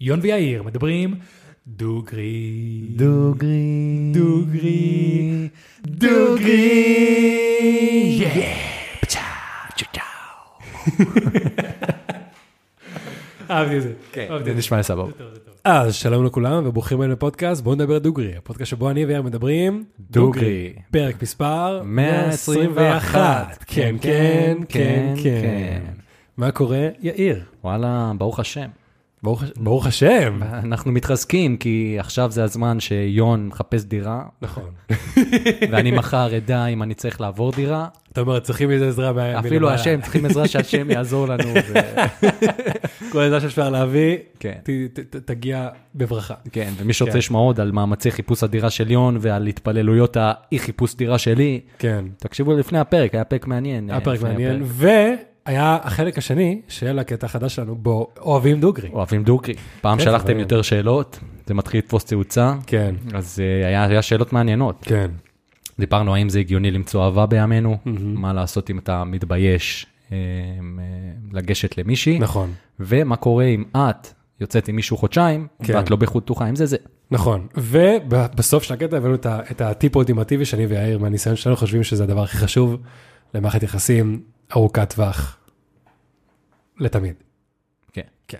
יון ויאיר מדברים דוגרי. דוגרי. דוגרי. דוגרי. אהבתי את זה. כן, זה. נשמע סבבה. טוב. אז שלום לכולם וברוכים הבאים לפודקאסט בואו נדבר דוגרי הפודקאסט שבו אני ויאיר מדברים דוגרי. פרק מספר 121. כן כן כן כן מה קורה יאיר וואלה, ברוך השם. ברוך ברוך השם אנחנו מתחזקים, כי עכשיו זה הזמן שיון מחפש דירה, נכון ואני מחר אדע אם אני צריך לעבור דירה. אתה אומר צריכים איזה עזרה מה- אפילו מלמעלה. השם, צריכים עזרה שהשם יעזור לנו. ו- כל עזרה שאפשר להביא כן. ת- ת- ת- תגיע בברכה כן, ומי שרוצה כן. לשמוע עוד על מאמצי חיפוש הדירה של יון ועל התפללויות האי חיפוש דירה שלי, כן תקשיבו לפני הפרק, היה פרק מעניין. היה פרק מעניין הפרק. והיה החלק השני של הקטע החדש שלנו בו אוהבים דוגרי אוהבים דוגרי. פעם כן, שלחתם. יותר שאלות, זה מתחיל לתפוס תאוצה, כן אז אה, היה היה שאלות מעניינות. כן דיברנו האם זה הגיוני למצוא אהבה בימינו, מה לעשות אם אתה מתבייש אה, אה, לגשת למישהי, נכון ומה קורה אם את יוצאת עם מישהו חודשיים, כן. ואת לא באיכות פתוחה, אם זה זה. נכון, ובסוף של הקטע הבאנו את ה- את הטיפ האולטימטיבי שאני ויאיר מהניסיון שלנו חושבים שזה הדבר הכי חשוב למערכת יחסים ארוכת טווח לתמיד. כן. כן.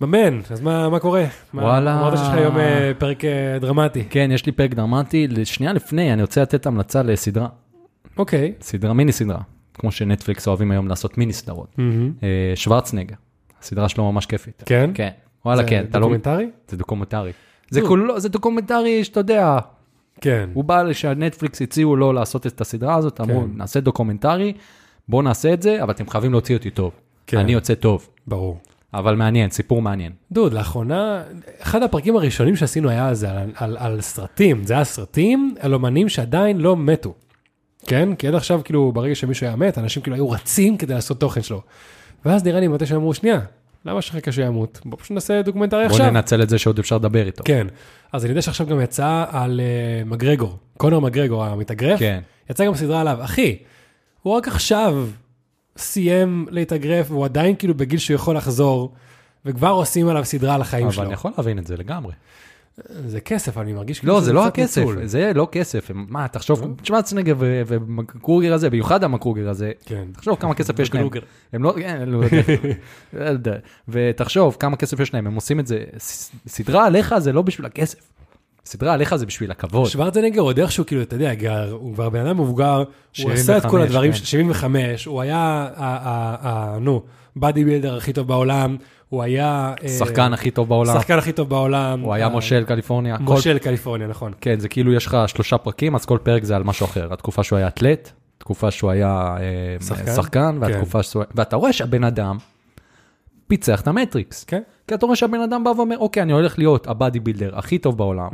ממן, אז מה, מה קורה? וואלה. אמרת שיש לך היום אה, פרק אה, דרמטי. כן, יש לי פרק דרמטי, שנייה לפני, אני רוצה לתת המלצה לסדרה, אוקיי. סדרה, מיני סדרה, כמו שנטפליקס אוהבים היום לעשות מיני סדרות. מהמם. אה, שוורצנגר, הסדרה שלו ממש כיפית. כן? כן, וואלה זה כן, אתה לא... דוקומנטרי? זה דוקומנטרי. זה כולו, זה דוקומנטרי שאתה יודע, כן. הוא בא שהנטפליקס הציעו לו לעשות את הסדרה הזאת, אמרו, כן. נעשה דוקומנטרי, בואו נעשה את זה, אבל אתם חייבים להוציא אותי טוב. כן. אני יוצא טוב, ברור. אבל מעניין, סיפור מעניין. דוד, לאחרונה, אחד הפרקים הראשונים שעשינו היה זה, על, על, על סרטים. זה היה סרטים על אומנים שעדיין לא מתו. כן? כי עד עכשיו, כאילו, ברגע שמישהו היה מת, אנשים כאילו היו רצים כדי לעשות תוכן שלו. ואז נראה לי מתי שהם אמרו, שנייה, למה שנחכה שהוא ימות? בוא פשוט נעשה דוקומנטרי עכשיו. ננצל את זה שעוד אפשר לדבר איתו. כן. אז אני יודע שעכשיו גם יצא על uh, מגרגור, קונר מגרגור המתאגרף. כן. יצא גם סדרה עליו. אחי, הוא רק עכשיו סיים להתאגרף, והוא עדיין כאילו בגיל שהוא יכול לחזור, וכבר עושים עליו סדרה על החיים אבל שלו. אני יכול להבין את זה לגמרי. זה כסף, אני מרגיש כאילו לא, זה לא הכסף, ניצול. זה לא כסף. מה, תחשוב, שוורצנגר ו- ומקרוגר הזה, במיוחד המקרוגר הזה, כן. תחשוב כמה כסף יש להם. הם לא, כן, לא יודע. לא יודע. ותחשוב כמה כסף יש להם, הם עושים את זה, סדרה עליך זה לא בשביל הכסף. סדרה עליך זה בשביל הכבוד. שוורצנגר עוד איכשהו, כאילו, אתה יודע, גר- הוא כבר בן אדם מבוגר, הוא 75, עשה את כל הדברים, כן. של 75, הוא היה, נו, באדי בילדר הכי טוב בעולם, הוא היה... אה, שחקן הכי טוב בעולם, שחקן הכי טוב בעולם. הוא היה ה- מושל קליפורניה. מושל קליפורניה, נכון. כן, זה כאילו יש לך שלושה פרקים, אז כל פרק זה על משהו אחר. התקופה שהוא היה אתלט, תקופה שהוא היה אה, שחקן? שחקן, והתקופה שהוא... ואתה רואה שהבן אדם פיצח את המטריקס. כן? כי אתה רואה שהבן אדם בא ואומר, אוקיי, אני הולך להיות ה bodybuilder הכי טוב בעולם,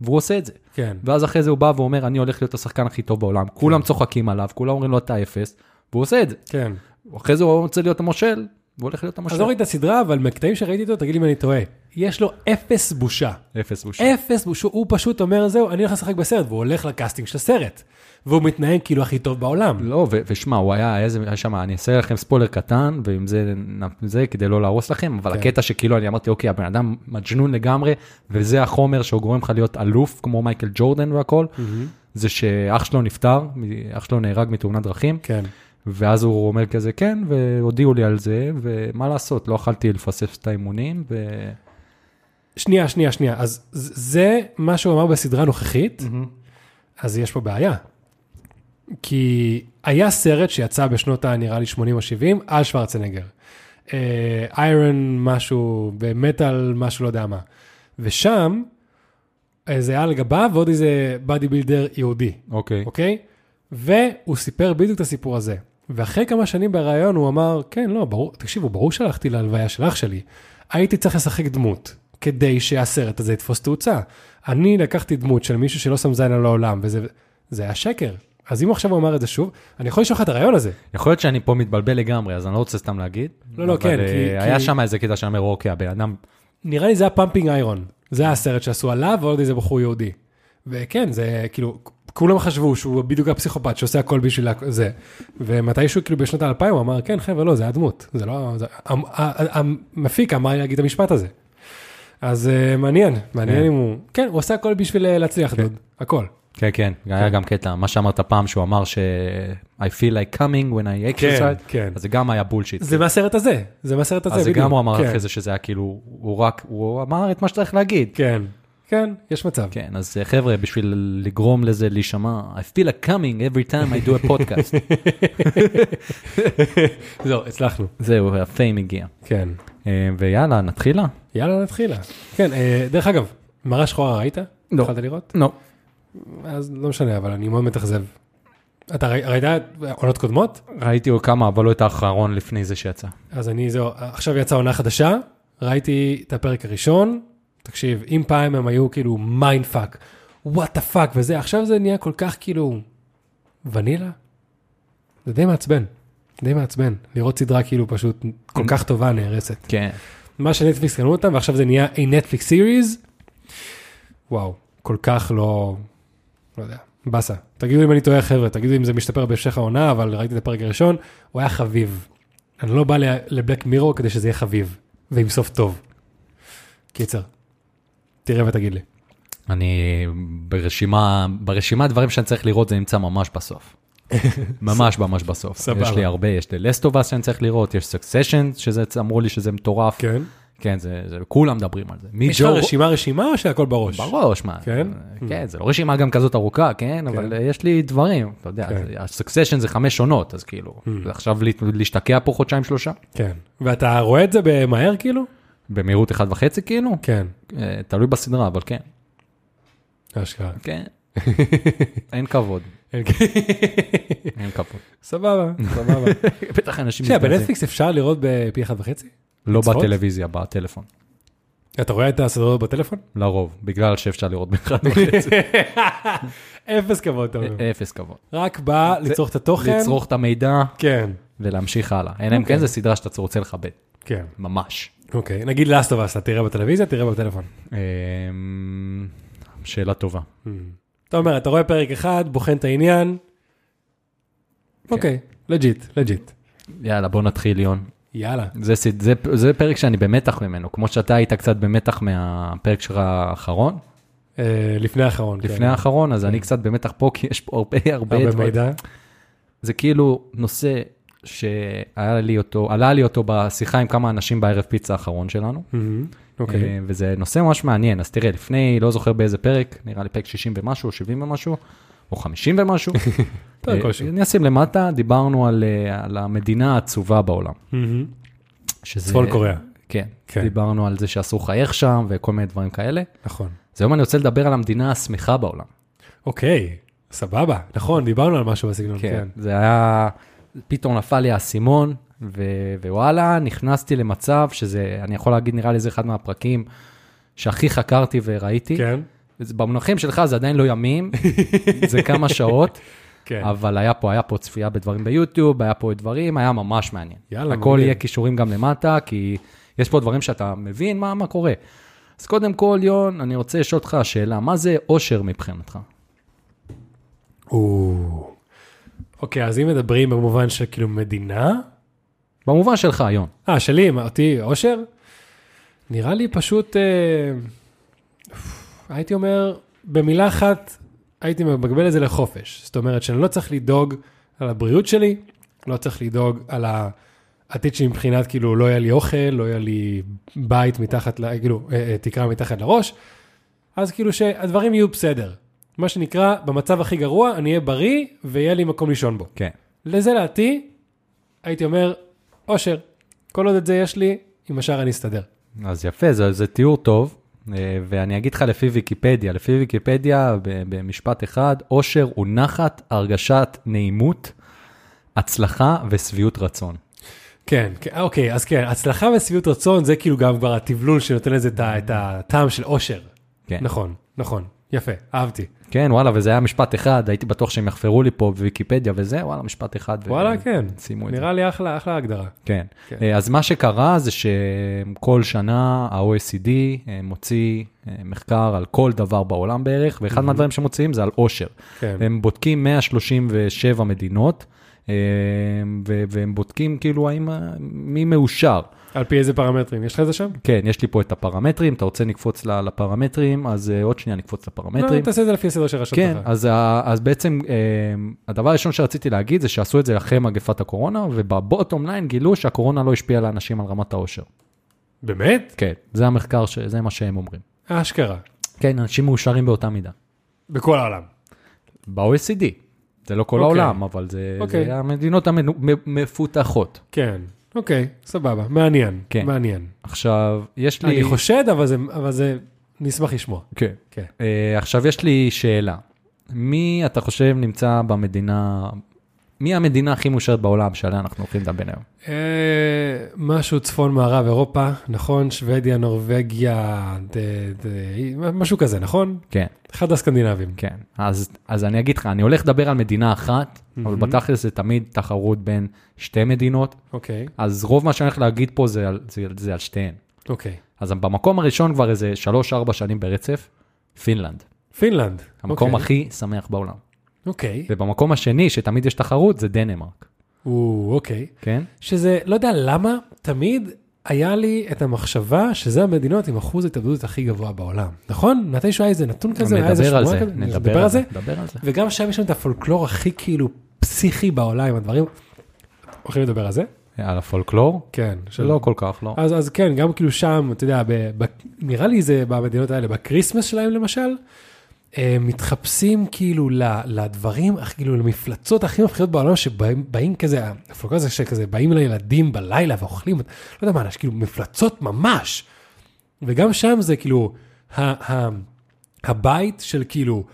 והוא עושה את זה. כן. ואז אחרי זה הוא בא ואומר, אני הולך להיות השחקן הכי טוב בעולם. כולם צוחקים עליו, כולם אומרים לו, אתה אפס, והוא עושה את זה. כן. אחרי זה הוא רוצה להיות המושל, והוא הולך להיות אז המושל. לא ראיתי את הסדרה, אבל מקטעים שראיתי אותו, תגיד לי אם אני טועה. יש לו אפס בושה. אפס בושה. אפס בושה. הוא פשוט אומר, זהו, אני הולך לשחק בסרט, והוא הולך לקאסטינג של הסרט. והוא מתנהג כאילו הכי טוב בעולם. לא, ו- ושמע, הוא היה, היה, היה שם, אני אעשה לכם ספוילר קטן, ועם זה, זה כדי לא להרוס לכם, אבל כן. הקטע שכאילו, אני אמרתי, אוקיי, הבן אדם מג'נון לגמרי, וזה החומר שהוא גורם לך להיות אלוף, כמו מייקל ג'ורדן והכל, זה שאח שלו נפטר, אח שלו נהרג מתאונת דרכים, כן. ואז הוא אומר כזה, כן, והודיעו לי על זה, ומה לעשות, לא יכלתי לפספס את האימונים, ו... שנייה, שנייה, שנייה. אז זה מה שהוא אמר בסדרה הנוכחית, אז יש פה בעיה. כי היה סרט שיצא בשנות ה... נראה לי 80 או 70 על שוורצנגר. איירון משהו, במטאל משהו, לא יודע מה. ושם, אה, זה היה לגביו ועוד איזה באדי בילדר יהודי, אוקיי. אוקיי? והוא סיפר בדיוק את הסיפור הזה. ואחרי כמה שנים בריאיון הוא אמר, כן, לא, ברור, תקשיבו, ברור שהלכתי להלוויה של אח שלי. הייתי צריך לשחק דמות, כדי שהסרט הזה יתפוס תאוצה. אני לקחתי דמות של מישהו שלא שם זין על העולם, וזה זה היה שקר. אז אם הוא עכשיו אמר את זה שוב, אני יכול לשלוח לך את הרעיון הזה. יכול להיות שאני פה מתבלבל לגמרי, אז אני לא רוצה סתם להגיד. לא, לא, כן, אה, כי- היה שם איזה קטע שאני אומר, אוקיי, הבן אדם נראה לי זה ה Pumping Iron. זה היה הסרט שעשו עליו ועוד איזה בחור יהודי. וכן, זה כאילו, כולם חשבו שהוא בדיוק הפסיכופת שעושה הכל בשביל זה. ומתישהו כאילו בשנות האלפיים הוא אמר, כן חבר'ה, לא, זה הדמות. זה לא, זה, ה- המפיק אמר להגיד את המשפט הזה. אז uh, מעניין, מעניין כן. אם הוא... כן, הוא עושה הכל בשביל אה, להצליח, דוד. הכל. כן, כן, היה גם קטע, מה שאמרת פעם, שהוא אמר ש- I feel like coming when I כן, exercise, כן. אז זה גם היה בולשיט. זה מהסרט הזה, זה מהסרט הזה, אז זה בדיוק. גם הוא אמר כן, אחרי זה שזה היה כאילו, הוא רק, הוא אמר את מה שצריך להגיד. כן, כן, יש מצב. כן, אז אה, חבר'ה, בשביל לגרום לזה להישמע, I feel like coming every time I do a podcast. זהו, הצלחנו. זהו, ה fame הגיע. כן. אה, ויאללה, נתחילה? יאללה, נתחילה. כן, אה, דרך אגב, מראה שחורה ראית? לא. התחלת לראות? לא. אז לא משנה, אבל אני מאוד מתאכזב. אתה ראי- ראית עונות קודמות? ראיתי עוד כמה, אבל לא את האחרון לפני זה שיצא. אז אני, זהו, עכשיו יצאה עונה חדשה, ראיתי את הפרק הראשון, תקשיב, אם פעם הם היו כאילו mindfuck, what the fuck וזה, עכשיו זה נהיה כל כך כאילו ונילה. זה די מעצבן, די מעצבן, לראות סדרה כאילו פשוט כל כך טובה נהרסת. כן. מה שנטפליקס קנו אותם, ועכשיו זה נהיה a נטפליקס סיריז, וואו, כל כך לא, לא יודע, באסה. תגידו אם אני טועה חבר'ה, תגידו אם זה משתפר בהמשך העונה, אבל ראיתי את הפרק הראשון, הוא היה חביב. אני לא בא לבלק מירו כדי שזה יהיה חביב, ועם סוף טוב. קיצר, תראה ותגיד לי. אני ברשימה, ברשימת דברים שאני צריך לראות זה נמצא ממש בסוף. ממש ממש בסוף. סבבה. יש לי הרבה, יש לי לסטובס שאני צריך לראות, יש סקסשן, שזה, אמרו לי שזה מטורף. כן? כן, זה, זה, כולם מדברים על זה. יש לך רשימה רשימה או שהכל בראש? בראש, מה. כן? כן, זה לא רשימה גם כזאת ארוכה, כן? אבל אה, יש לי דברים, אתה יודע, כן. הסקסשן זה חמש עונות, אז כאילו, עכשיו לה- להשתקע פה חודשיים שלושה, כן. ואתה רואה את זה במהר כאילו? במהירות אחד וחצי כאילו, כן. אה, תלוי בסדרה, אבל כן, אשכרה. כן. אין כבוד, אין- אין כבוד. סבבה, סבבה. בטח אנשים שנייה. בנטפליקס אפשר לראות בפי אחד וחצי? לא? בטלוויזיה, בטלפון, אתה רואה את הסדרות בטלפון? לרוב, בגלל שאפשר לראות באחד וחצי, אפס כבוד, אתה אומר. אפס כבוד. רק בא לצרוך את התוכן. לצרוך את המידע כן, ולהמשיך הלאה. אלא אם כן זו סדרה שאתה רוצה לכבד, כן. ממש. אוקיי, נגיד last אתה תראה בטלוויזיה, תראה בטלפון. אמ, שאלה טובה. אתה אומר, אתה רואה פרק אחד, בוחן את העניין. כן. אוקיי, legit, legit. יאללה, בוא נתחיל, יון. יאללה. זה, סד- זה, זה פרק שאני במתח ממנו, כמו שאתה היית קצת במתח מהפרק שלך האחרון, אה, לפני האחרון. כן. לפני האחרון, אז אני קצת במתח פה, כי יש פה הרבה הרבה הרבה. מידע. זה כאילו נושא שהיה לי אותו, עלה לי אותו בשיחה עם כמה אנשים בערב פיצה האחרון שלנו, מהמם, אוקיי. אה, וזה נושא ממש מעניין, אז תראה, לפני, לא זוכר באיזה פרק, נראה לי פרק 60 ומשהו, או 70 ומשהו, או 50 ומשהו, אה. אני אשים למטה, דיברנו על, אה, על המדינה העצובה בעולם. שזה... צפון קוריאה. כן, כן. דיברנו על זה שאסור לחייך שם וכל מיני דברים כאלה. נכון. אז היום אני רוצה לדבר על המדינה השמחה בעולם. אוקיי, סבבה. נכון, דיברנו על משהו בסגנון, כן. זה היה, פתאום נפל לי האסימון, ו- ווואלה, נכנסתי למצב שזה, אני יכול להגיד, נראה לי זה אחד מהפרקים שהכי חקרתי וראיתי. כן. במונחים שלך זה עדיין לא ימים, זה כמה שעות, כן. אבל היה פה, היה פה צפייה בדברים ביוטיוב, היה פה דברים, היה ממש מעניין. יאללה, הכל מגניב. יהיה קישורים גם למטה, כי יש פה דברים שאתה מבין מה, מה קורה. אז קודם כל, יון, אני רוצה לשאול אותך שאלה, מה זה אושר מבחינתך? או. אוקיי, אז אם מדברים במובן של כאילו מדינה, במובן שלך, יון. אה, שלי, אותי, אושר? נראה לי פשוט, אה, הייתי אומר, במילה אחת, הייתי מגבל את זה לחופש. זאת אומרת שאני לא צריך לדאוג על הבריאות שלי, לא צריך לדאוג על העתיד שלי מבחינת, כאילו, לא יהיה לי אוכל, לא יהיה לי בית מתחת, כאילו, אה, אה, תקרה מתחת לראש, אז כאילו שהדברים יהיו בסדר. מה שנקרא, במצב הכי גרוע, אני אהיה בריא ויהיה לי מקום לישון בו. כן. לזה דעתי, הייתי אומר, אושר, כל עוד את זה יש לי, עם השאר אני אסתדר. אז יפה, זה, זה תיאור טוב, אה, ואני אגיד לך לפי ויקיפדיה, לפי ויקיפדיה, במשפט אחד, אושר הוא נחת, הרגשת נעימות, הצלחה ושביעות רצון. כן, כן, אוקיי, אז כן, הצלחה ושביעות רצון זה כאילו גם כבר התבלול שנותן לזה את הטעם של אושר. כן. נכון, נכון, יפה, אהבתי. כן, וואלה, וזה היה משפט אחד, הייתי בטוח שהם יחפרו לי פה בוויקיפדיה וזה, וואלה, משפט אחד. ו- וואלה, כן, סיימו את זה. נראה לי אחלה, אחלה הגדרה. כן. כן. אה, אז מה שקרה זה שכל שנה ה-OECD אה, מוציא אה, מחקר על כל דבר בעולם בערך, ואחד מהדברים שמוציאים זה על עושר. כן, הם בודקים 137 מדינות, ו- והם בודקים כאילו האם, מי מאושר. על פי איזה פרמטרים? יש לך את זה שם? כן, יש לי פה את הפרמטרים, אתה רוצה נקפוץ לפרמטרים, אז אה, עוד שנייה נקפוץ לא, לפרמטרים. תעשה את זה לפי הסדר שרשמת כן, לך. אז, ה- אז בעצם אה, הדבר הראשון שרציתי להגיד זה שעשו את זה אחרי מגפת הקורונה, ובבוטום ליין גילו שהקורונה לא השפיעה על האנשים על רמת העושר. באמת? כן, זה המחקר, ש- זה מה שהם אומרים. אשכרה. כן, אנשים מאושרים באותה מידה. בכל העולם. ב-OECD, זה לא כל אוקיי. העולם, אבל זה, אוקיי. זה המדינות המפותחות. כן. אוקיי, סבבה. מעניין. כן. מעניין. עכשיו, יש לי... אני חושד, אבל זה, אבל זה, נשמח לשמוע. כן. כן. Uh, עכשיו יש לי שאלה. מי אתה חושב נמצא במדינה, מי המדינה הכי מאושרת בעולם שעליה אנחנו הולכים לדבר היום? אה, משהו צפון מערב אירופה, נכון? שוודיה, נורבגיה, ד, ד, משהו כזה, נכון? כן, אחד הסקנדינבים. כן. אז, אז אני אגיד לך, אני הולך לדבר על מדינה אחת, אבל. בתכלס זה תמיד תחרות בין שתי מדינות, אוקיי, אז רוב מה שאני הולך להגיד פה זה על, זה, זה על שתיהן. אוקיי. אז במקום הראשון כבר איזה 3-4 שנים ברצף, פינלנד. פינלנד. המקום אוקיי. הכי שמח בעולם. אוקיי. ובמקום השני, שתמיד יש תחרות, זה דנמרק, או, אוקיי. כן? שזה, לא יודע למה, תמיד היה לי את המחשבה שזה המדינות עם אחוז ההתאבדות הכי גבוה בעולם, נכון? מתישהו היה איזה נתון כזה, היה איזה שמועה זה, כזה, נדבר על זה, נדבר על זה. וגם שם יש לנו את הפולקלור הכי כאילו פסיכי בעולם עם הדברים. הולכים לדבר על זה? על הפולקלור? כן. של- שלא כל כך, לא. אז, אז כן, גם כאילו שם, אתה יודע, ב, ב, נראה לי זה במדינות האלה, בקריסמס שלהם למשל, מתחפשים כאילו לדברים, כאילו למפלצות הכי מפחידות בעולם, שבאים באים כזה, הפולקלור הזה שכזה, באים לילדים בלילה ואוכלים, לא יודע מה, כאילו מפלצות ממש. וגם שם זה כאילו, ה, ה, הבית של כאילו,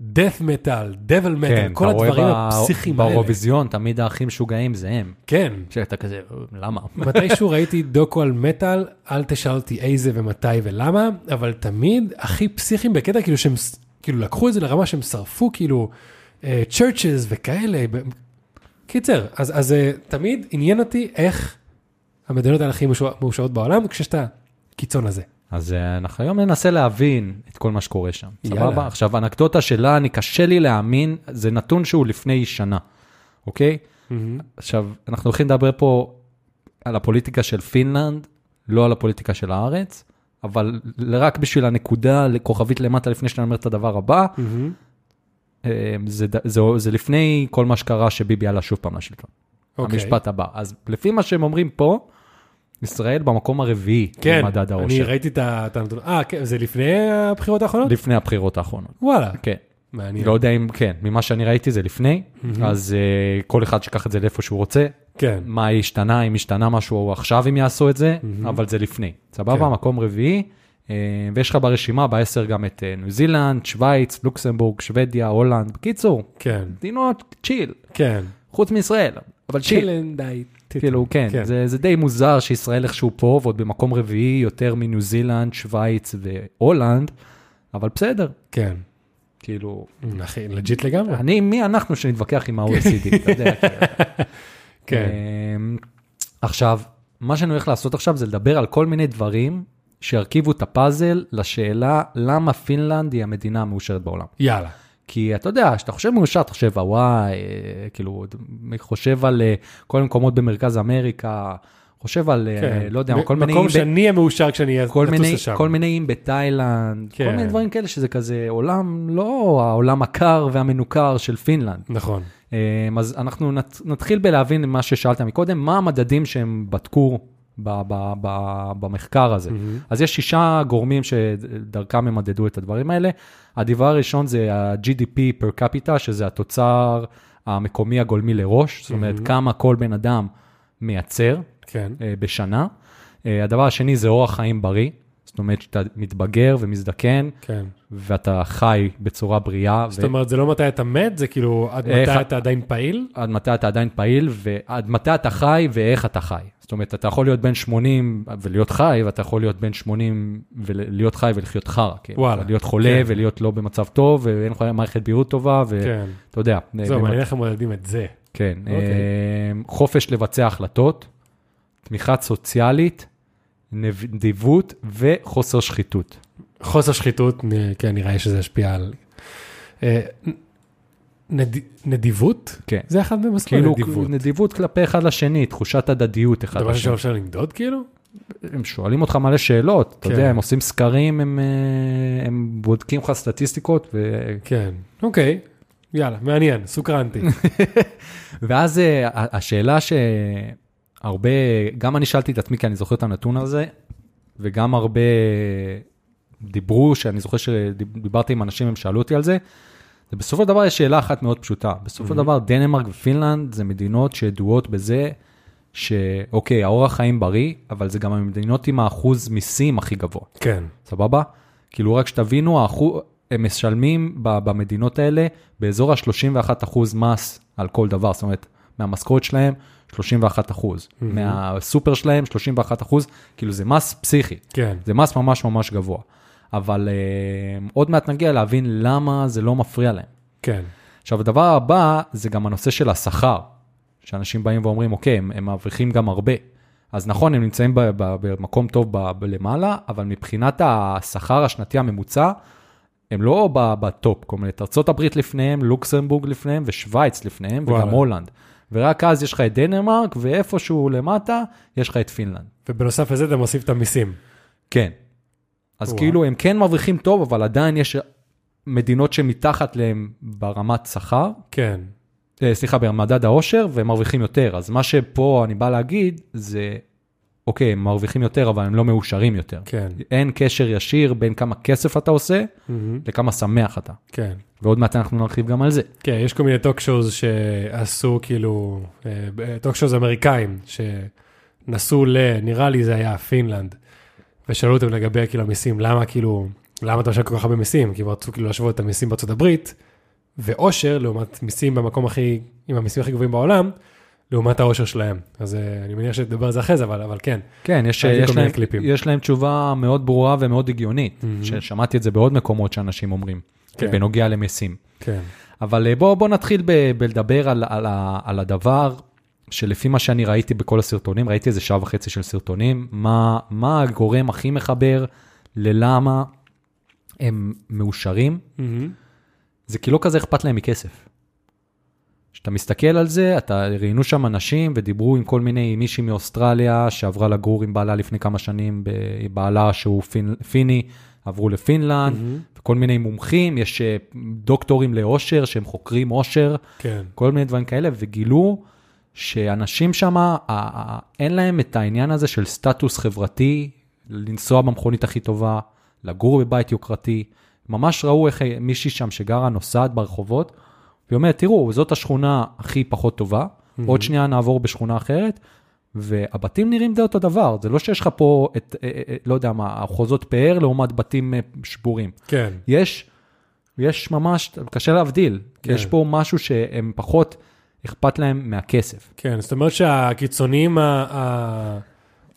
death metal, devil metal, כן, כל הדברים ב- הפסיכיים האלה. באירוויזיון, תמיד האחים משוגעים זה הם. כן. שאתה כזה, למה? מתישהו ראיתי דוקו על מטאל, אל תשאל אותי איזה ומתי ולמה, אבל תמיד הכי פסיכיים בקטע כאילו שהם, כאילו לקחו את זה לרמה שהם שרפו כאילו צ'רצ'ס וכאלה. ב- קיצר, אז, אז אה, תמיד עניין אותי איך המדינות האלה הכי מאושר- מאושרות בעולם, כשיש את הקיצון הזה. אז אה, אנחנו היום ננסה להבין את כל מה שקורה שם. יאללה. סבבה? עכשיו, אנקדוטה שלה, אני קשה לי להאמין, זה נתון שהוא לפני שנה, אוקיי? עכשיו, אנחנו הולכים לדבר פה על הפוליטיקה של פינלנד, לא על הפוליטיקה של הארץ, אבל רק בשביל הנקודה, לכוכבית למטה לפני שאני אומר את הדבר הבא, אה, זה, ד- זה, זה לפני כל מה שקרה שביבי עלה שוב פעם לשלטון. אוקיי. המשפט הבא. אז לפי מה שהם אומרים פה, ישראל במקום הרביעי כן, במדד אני העושר, ראיתי את ה- את הנתון. אה, כן, זה לפני הבחירות האחרונות? לפני הבחירות האחרונות. וואלה, כן, מעניין. לא יודע אם, כן, ממה שאני ראיתי זה לפני, אז uh, כל אחד שיקח את זה לאיפה שהוא רוצה, כן, מה השתנה, אם השתנה משהו עכשיו אם יעשו את זה, אבל זה לפני. סבבה, כן. מקום רביעי, אה, ויש לך ברשימה בעשר גם את אה, ניו זילנד, שווייץ, לוקסמבורג, שוודיה, הולנד, בקיצור, כן, מדינות chill, כן. חוץ מישראל, אבל chill. צ'ילן די. כאילו, כן, כן. זה, זה די מוזר שישראל איכשהו פה, ועוד במקום רביעי יותר מניו זילנד, שווייץ והולנד, אבל בסדר, כן. כאילו, אחי, legit לגמרי. אני, מי אנחנו שנתווכח עם ה-OECD, אתה יודע. כן. אמ, עכשיו, מה שאני הולך לעשות עכשיו זה לדבר על כל מיני דברים שירכיבו את הפאזל לשאלה למה פינלנד היא המדינה המאושרת בעולם. יאללה. כי אתה יודע, כשאתה חושב מאושר, אתה חושב, וואי, אה, כאילו, חושב על אה, כל המקומות במרכז אמריקה, חושב על, אה, כן. לא יודע, כל מיני... מקום ב- שאני אהיה מאושר כשאני אטוס לשם. כל מיני איים בתאילנד, כן. כל מיני דברים כאלה שזה כזה עולם, לא העולם הקר והמנוכר של פינלנד. נכון. אמ, אז אנחנו נת, נתחיל בלהבין מה ששאלת מקודם, מה המדדים שהם בדקו ב, ב, ב, במחקר הזה. אז יש שישה גורמים שדרכם הם מדדו את הדברים האלה. הדבר הראשון זה ה-GDP per capita, שזה התוצר המקומי הגולמי לראש, זאת אומרת, כמה כל בן אדם מייצר כן. אה, בשנה. אה, הדבר השני זה אורח חיים בריא, זאת אומרת שאתה מתבגר ומזדקן, כן. ואתה חי בצורה בריאה. זאת אומרת, זה לא מתי אתה מת, זה כאילו עד איך- מתי אתה עדיין פעיל? עד מתי אתה עדיין פעיל, ועד מתי אתה חי ואיך אתה חי. זאת אומרת, אתה יכול להיות בן 80 ולהיות חי, ואתה יכול להיות בן 80 ולהיות חי ולחיות חרא. כן? וואלה, להיות חולה כן. ולהיות לא במצב טוב, ואין לך מערכת בריאות טובה, ואתה כן. יודע. זהו, מעניין איך הם מודדים את זה. כן. אוקיי. אה, חופש לבצע החלטות, תמיכה סוציאלית, נדיבות וחוסר שחיתות. חוסר שחיתות, כן, נראה לי שזה ישפיע על... אה, נד- נדיבות? כן. זה אחד זאת כאילו, נדיבות? נדיבות כלפי אחד לשני, תחושת הדדיות אחד זה משהו לשני. שאפשר למדוד כאילו? הם שואלים אותך מלא שאלות, אתה כן. יודע, הם עושים סקרים, הם, אה, הם בודקים לך סטטיסטיקות, ו... כן, אוקיי, יאללה, מעניין, סוקרנתי. ואז אה, ה- שהרבה, גם אני שאלתי את עצמי, כי אני זוכר את הנתון הזה, וגם הרבה דיברו, שאני זוכר שדיברתי עם אנשים, הם שאלו אותי על זה, זה בסופו של דבר יש שאלה אחת מאוד פשוטה. בסופו של דבר, דנמרק ופינלנד זה מדינות שידועות בזה שאוקיי, האורח חיים בריא, אבל זה גם המדינות עם האחוז מיסים הכי גבוה. כן, סבבה? כאילו רק שתבינו, האחו- הם משלמים במדינות האלה באזור ה-31% מס על כל דבר, זאת אומרת, מהמשכורת שלהם 31%, מהסופר שלהם 31%, כאילו זה מס פסיכי, כן, זה מס ממש ממש גבוה. אבל uh, עוד מעט נגיע להבין למה זה לא מפריע להם. כן, עכשיו, הדבר הבא זה גם הנושא של השכר, שאנשים באים ואומרים, אוקיי, הם, הם מרוויחים גם הרבה. אז נכון, הם נמצאים ב, ב, במקום טוב ב, ב, למעלה, אבל מבחינת השכר השנתי הממוצע, הם לא בטופ, כל מיני, הברית לפניהם, לוקסמבורג לפניהם ושווייץ לפניהם, וגם וואלה. הולנד. ורק אז יש לך את דנמרק, ואיפשהו למטה, יש לך את פינלנד. ובנוסף לזה אתה מוסיף את המיסים. כן. אז וואו. כאילו, הם כן מרוויחים טוב, אבל עדיין יש מדינות שמתחת להם ברמת שכר, כן, אה, סליחה, במדד העושר, והם מרוויחים יותר. אז מה שפה אני בא להגיד, זה, אוקיי, הם מרוויחים יותר, אבל הם לא מאושרים יותר. כן, אין קשר ישיר בין כמה כסף אתה עושה, מהמם, לכמה שמח אתה. כן. ועוד מעט אנחנו נרחיב גם על זה. כן, יש כל מיני talk shows שעשו כאילו, talk shows אמריקאים, שנסעו ל, נראה לי זה היה פינלנד, ושאלו אותם לגבי כאילו המיסים, למה כאילו, למה אתה משלם כל כך הרבה מיסים? כי הם רצו כאילו להשוות את המיסים בארצות הברית, ואושר לעומת מיסים במקום הכי, עם המיסים הכי גבוהים בעולם, לעומת העושר שלהם. אז אה, אני מניח שתדבר על זה אחרי זה, אבל, אבל כן. כן, יש, כל יש, להם, קליפים. יש להם תשובה מאוד ברורה ומאוד הגיונית, מהמם. ששמעתי את זה בעוד מקומות שאנשים אומרים, כן. בנוגע למיסים. כן, אבל אה, בוא, בוא נתחיל ב, בלדבר על, על, על הדבר שלפי מה שאני ראיתי בכל הסרטונים, ראיתי איזה שעה וחצי של סרטונים, מה, מה הגורם הכי מחבר ללמה הם מאושרים, מהמם, זה כי לא כזה אכפת להם מכסף. כשאתה מסתכל על זה, אתה ראיינו שם אנשים ודיברו עם כל מיני, מישהי מאוסטרליה שעברה לגור עם בעלה לפני כמה שנים, בעלה שהוא פין, פיני, עברו לפינלנד, מהמם, וכל מיני מומחים, יש אה, דוקטורים לאושר שהם חוקרים אושר, כן, כל מיני דברים כאלה, וגילו שאנשים שם, אין להם את העניין הזה של סטטוס חברתי, לנסוע במכונית הכי טובה, לגור בבית יוקרתי. ממש ראו איך מישהי שם שגרה נוסעת ברחובות, והיא אומרת, תראו, זאת השכונה הכי פחות טובה, עוד שנייה נעבור בשכונה אחרת, והבתים נראים די אותו דבר, זה לא שיש לך פה את, אה, אה, לא יודע מה, אחוזות פאר לעומת בתים אה, שבורים. כן, יש, יש ממש, קשה להבדיל, כן. יש פה משהו שהם פחות אכפת להם מהכסף. כן, זאת אומרת שהקיצוניים ה-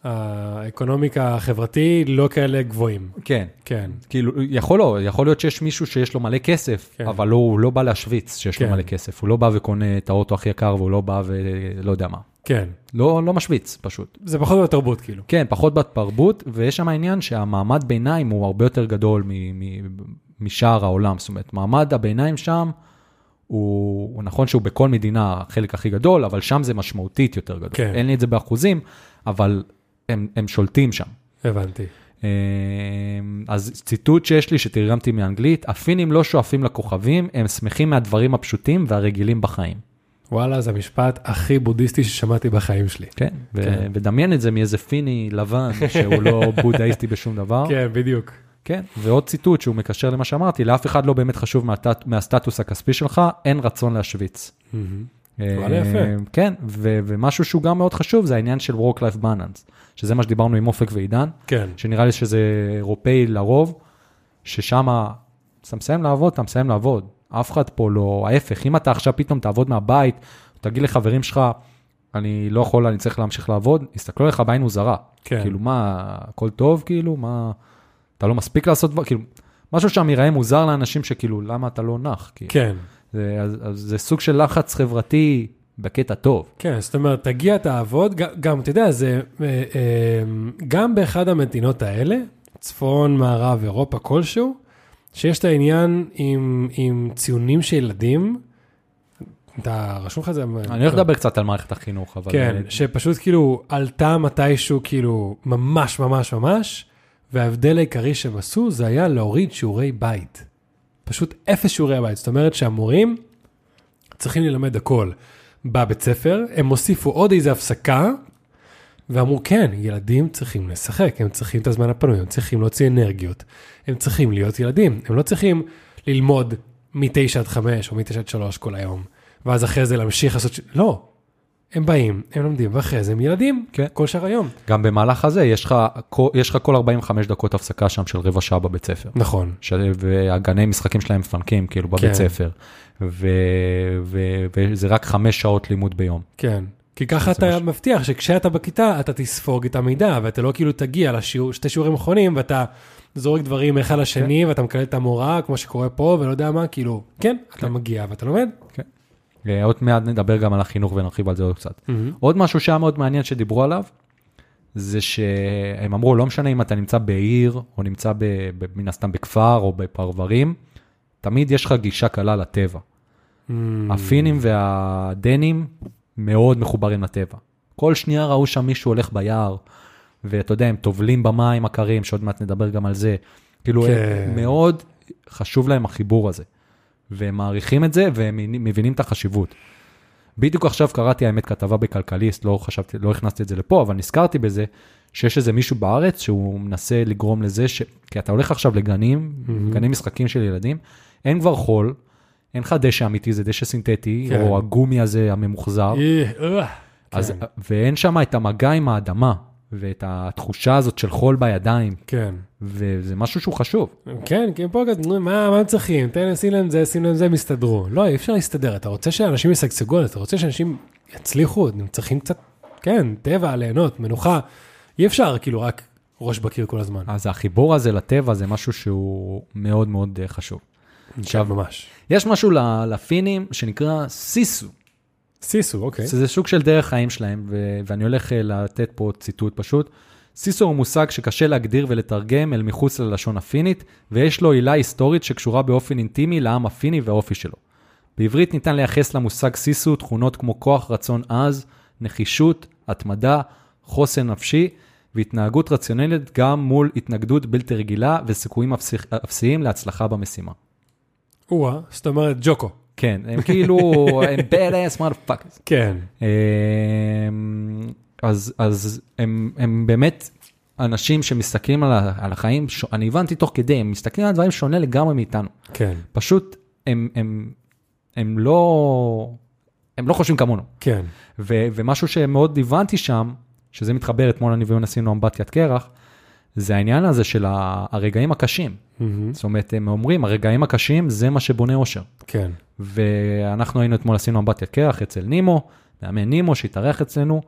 האקונומיקה החברתי לא כאלה גבוהים. כן. כן, כאילו, יכול לא, יכול להיות שיש מישהו שיש לו מלא כסף, כן. אבל לא, הוא לא בא להשוויץ שיש כן. לו מלא כסף, הוא לא בא וקונה את האוטו הכי יקר והוא לא בא ולא יודע מה. כן. לא, לא משוויץ, פשוט. זה פחות או יותר תרבות, כאילו. כן, פחות בתרבות, ויש שם העניין שהמעמד ביניים הוא הרבה יותר גדול מ- מ- משאר העולם. זאת אומרת, מעמד הביניים שם, הוא, הוא נכון שהוא בכל מדינה החלק הכי גדול, אבל שם זה משמעותית יותר גדול. כן. אין לי את זה באחוזים, אבל הם, הם שולטים שם. הבנתי. אה, אז ציטוט שיש לי שתרגמתי מאנגלית, הפינים לא שואפים לכוכבים, הם שמחים מהדברים הפשוטים והרגילים בחיים. וואלה, זה המשפט הכי בודהיסטי ששמעתי בחיים שלי. כן, כן. ודמיין את זה מאיזה פיני לבן, שהוא לא בודהיסטי בשום דבר. כן, בדיוק. כן, ועוד ציטוט שהוא מקשר למה שאמרתי, לאף אחד לא באמת חשוב מהתת, מהסטטוס הכספי שלך, אין רצון להשוויץ. וואלה, יפה. כן, ומשהו שהוא גם מאוד חשוב זה העניין של Work-Life Balance, שזה מה שדיברנו עם אופק ועידן, כן, שנראה לי שזה אירופאי לרוב, ששם אתה מסיים לעבוד, אתה מסיים לעבוד. אף אחד פה לא, ההפך, אם אתה עכשיו פתאום תעבוד מהבית, תגיד לחברים שלך, אני לא יכול, אני צריך להמשיך לעבוד, יסתכלו עליך בעין מוזרה. כן. כאילו, מה, הכל טוב, כאילו, מה, אתה לא מספיק לעשות דבר, כאילו, משהו שם ייראה מוזר לאנשים שכאילו, למה אתה לא נח? כאילו, כן, זה, אז, אז זה סוג של לחץ חברתי בקטע טוב. כן, זאת אומרת, תגיע, תעבוד, גם, אתה יודע, זה, אה, אה, גם באחד המדינות האלה, צפון, מערב, אירופה כלשהו, שיש את העניין עם, עם ציונים של ילדים, אתה רשום לך את זה? אני הולך לדבר קצת על מערכת החינוך, אבל... כן, אה, שפשוט כאילו עלתה מתישהו כאילו ממש ממש ממש, וההבדל העיקרי שהם עשו זה היה להוריד שיעורי בית. פשוט אפס שיעורי בית. זאת אומרת שהמורים צריכים ללמד הכל בבית ספר, הם הוסיפו עוד איזה הפסקה, ואמרו כן, ילדים צריכים לשחק, הם צריכים את הזמן הפנוי, הם צריכים להוציא אנרגיות, הם צריכים להיות ילדים, הם לא צריכים ללמוד מ-9 עד 5 או מ-9 עד 3 כל היום, ואז אחרי זה להמשיך לעשות... לא, הם באים, הם לומדים, ואחרי זה הם ילדים, כן. כל שאר היום. גם במהלך הזה, יש לך, יש לך כל 45 דקות הפסקה שם של רבע שעה בבית ספר. נכון, ש- והגני משחקים שלהם מפנקים, כאילו, בבית כן. ספר. ו- ו- וזה רק חמש שעות לימוד ביום. כן. כי ככה אתה משהו. מבטיח שכשאתה בכיתה, אתה תספוג את המידע, ואתה לא כאילו תגיע לשיעור, שתי שיעורים אחרונים, ואתה זורק דברים אחד לשני, ואתה מקלל את המורה, כמו שקורה פה, ולא יודע מה, כאילו, כן, אתה מגיע ואתה לומד. אה, עוד מעט נדבר גם על החינוך ונרחיב על זה עוד קצת. עוד משהו שהיה מאוד מעניין שדיברו עליו, זה שהם אמרו, לא משנה אם אתה נמצא בעיר, או נמצא ב, מן הסתם בכפר או בפרברים, תמיד יש לך גישה קלה לטבע. הפינים והדנים מאוד מחוברים לטבע. כל שנייה ראו שם מישהו הולך ביער, ואתה יודע, הם טובלים במים הקרים, שעוד מעט נדבר גם על זה. כאילו, כן. מאוד חשוב להם החיבור הזה. והם מעריכים את זה, והם מבינים את החשיבות. בדיוק עכשיו קראתי, האמת, כתבה בכלכליסט, לא חשבתי, לא הכנסתי את זה לפה, אבל נזכרתי בזה, שיש איזה מישהו בארץ שהוא מנסה לגרום לזה, ש... כי אתה הולך עכשיו לגנים, Mhm. גני משחקים של ילדים, אין כבר חול, אין לך דשא אמיתי, זה דשא סינתטי, כן. או הגומי הזה הממוחזר, אה, אה, אז, כן, ואין שם את המגע עם האדמה, ואת התחושה הזאת של חול בידיים, כן. וזה משהו שהוא חשוב. כן, כי פה כזה, נו, מה מה הם צריכים? תן שים להם זה, שים להם זה, הם יסתדרו. לא, אי אפשר להסתדר. אתה רוצה שאנשים ישגשגו אתה רוצה שאנשים יצליחו, הם צריכים קצת, כן, טבע, ליהנות, מנוחה. אי אפשר כאילו רק ראש בקיר כל הזמן. אז החיבור הזה לטבע זה משהו שהוא מאוד מאוד אה, חשוב. עכשיו ממש. יש משהו לפינים שנקרא סיסו, סיסו, אוקיי. שזה סוג של דרך חיים שלהם, ו- ואני הולך אה, לתת פה ציטוט פשוט. סיסו הוא מושג שקשה להגדיר ולתרגם אל מחוץ ללשון הפינית, ויש לו עילה היסטורית שקשורה באופן אינטימי לעם הפיני והאופי שלו. בעברית ניתן לייחס למושג סיסו תכונות כמו כוח רצון עז, נחישות, התמדה, חוסן נפשי, והתנהגות רציונלית גם מול התנגדות בלתי רגילה וסיכויים אפסי- אפסיים להצלחה במשימה. או-אה, זאת אומרת ג'וקו. כן, הם כאילו, הם badass motherfuckers. כן. אמ, אז, אז הם, הם באמת אנשים שמסתכלים על, על החיים, ש... אני הבנתי תוך כדי, הם מסתכלים על דברים שונה לגמרי מאיתנו. כן. פשוט הם, הם, הם, לא, הם לא חושבים כמונו. כן. ו, ומשהו שמאוד הבנתי שם, שזה מתחבר, אתמול אני ויון עשינו אמבטיית קרח, זה העניין הזה של ה- הרגעים הקשים. מהמם. זאת אומרת, הם אומרים, הרגעים הקשים זה מה שבונה אושר. כן. ואנחנו היינו אתמול עשינו אמבטיית קרח אצל נימו, מאמן נימו שהתארח אצלנו,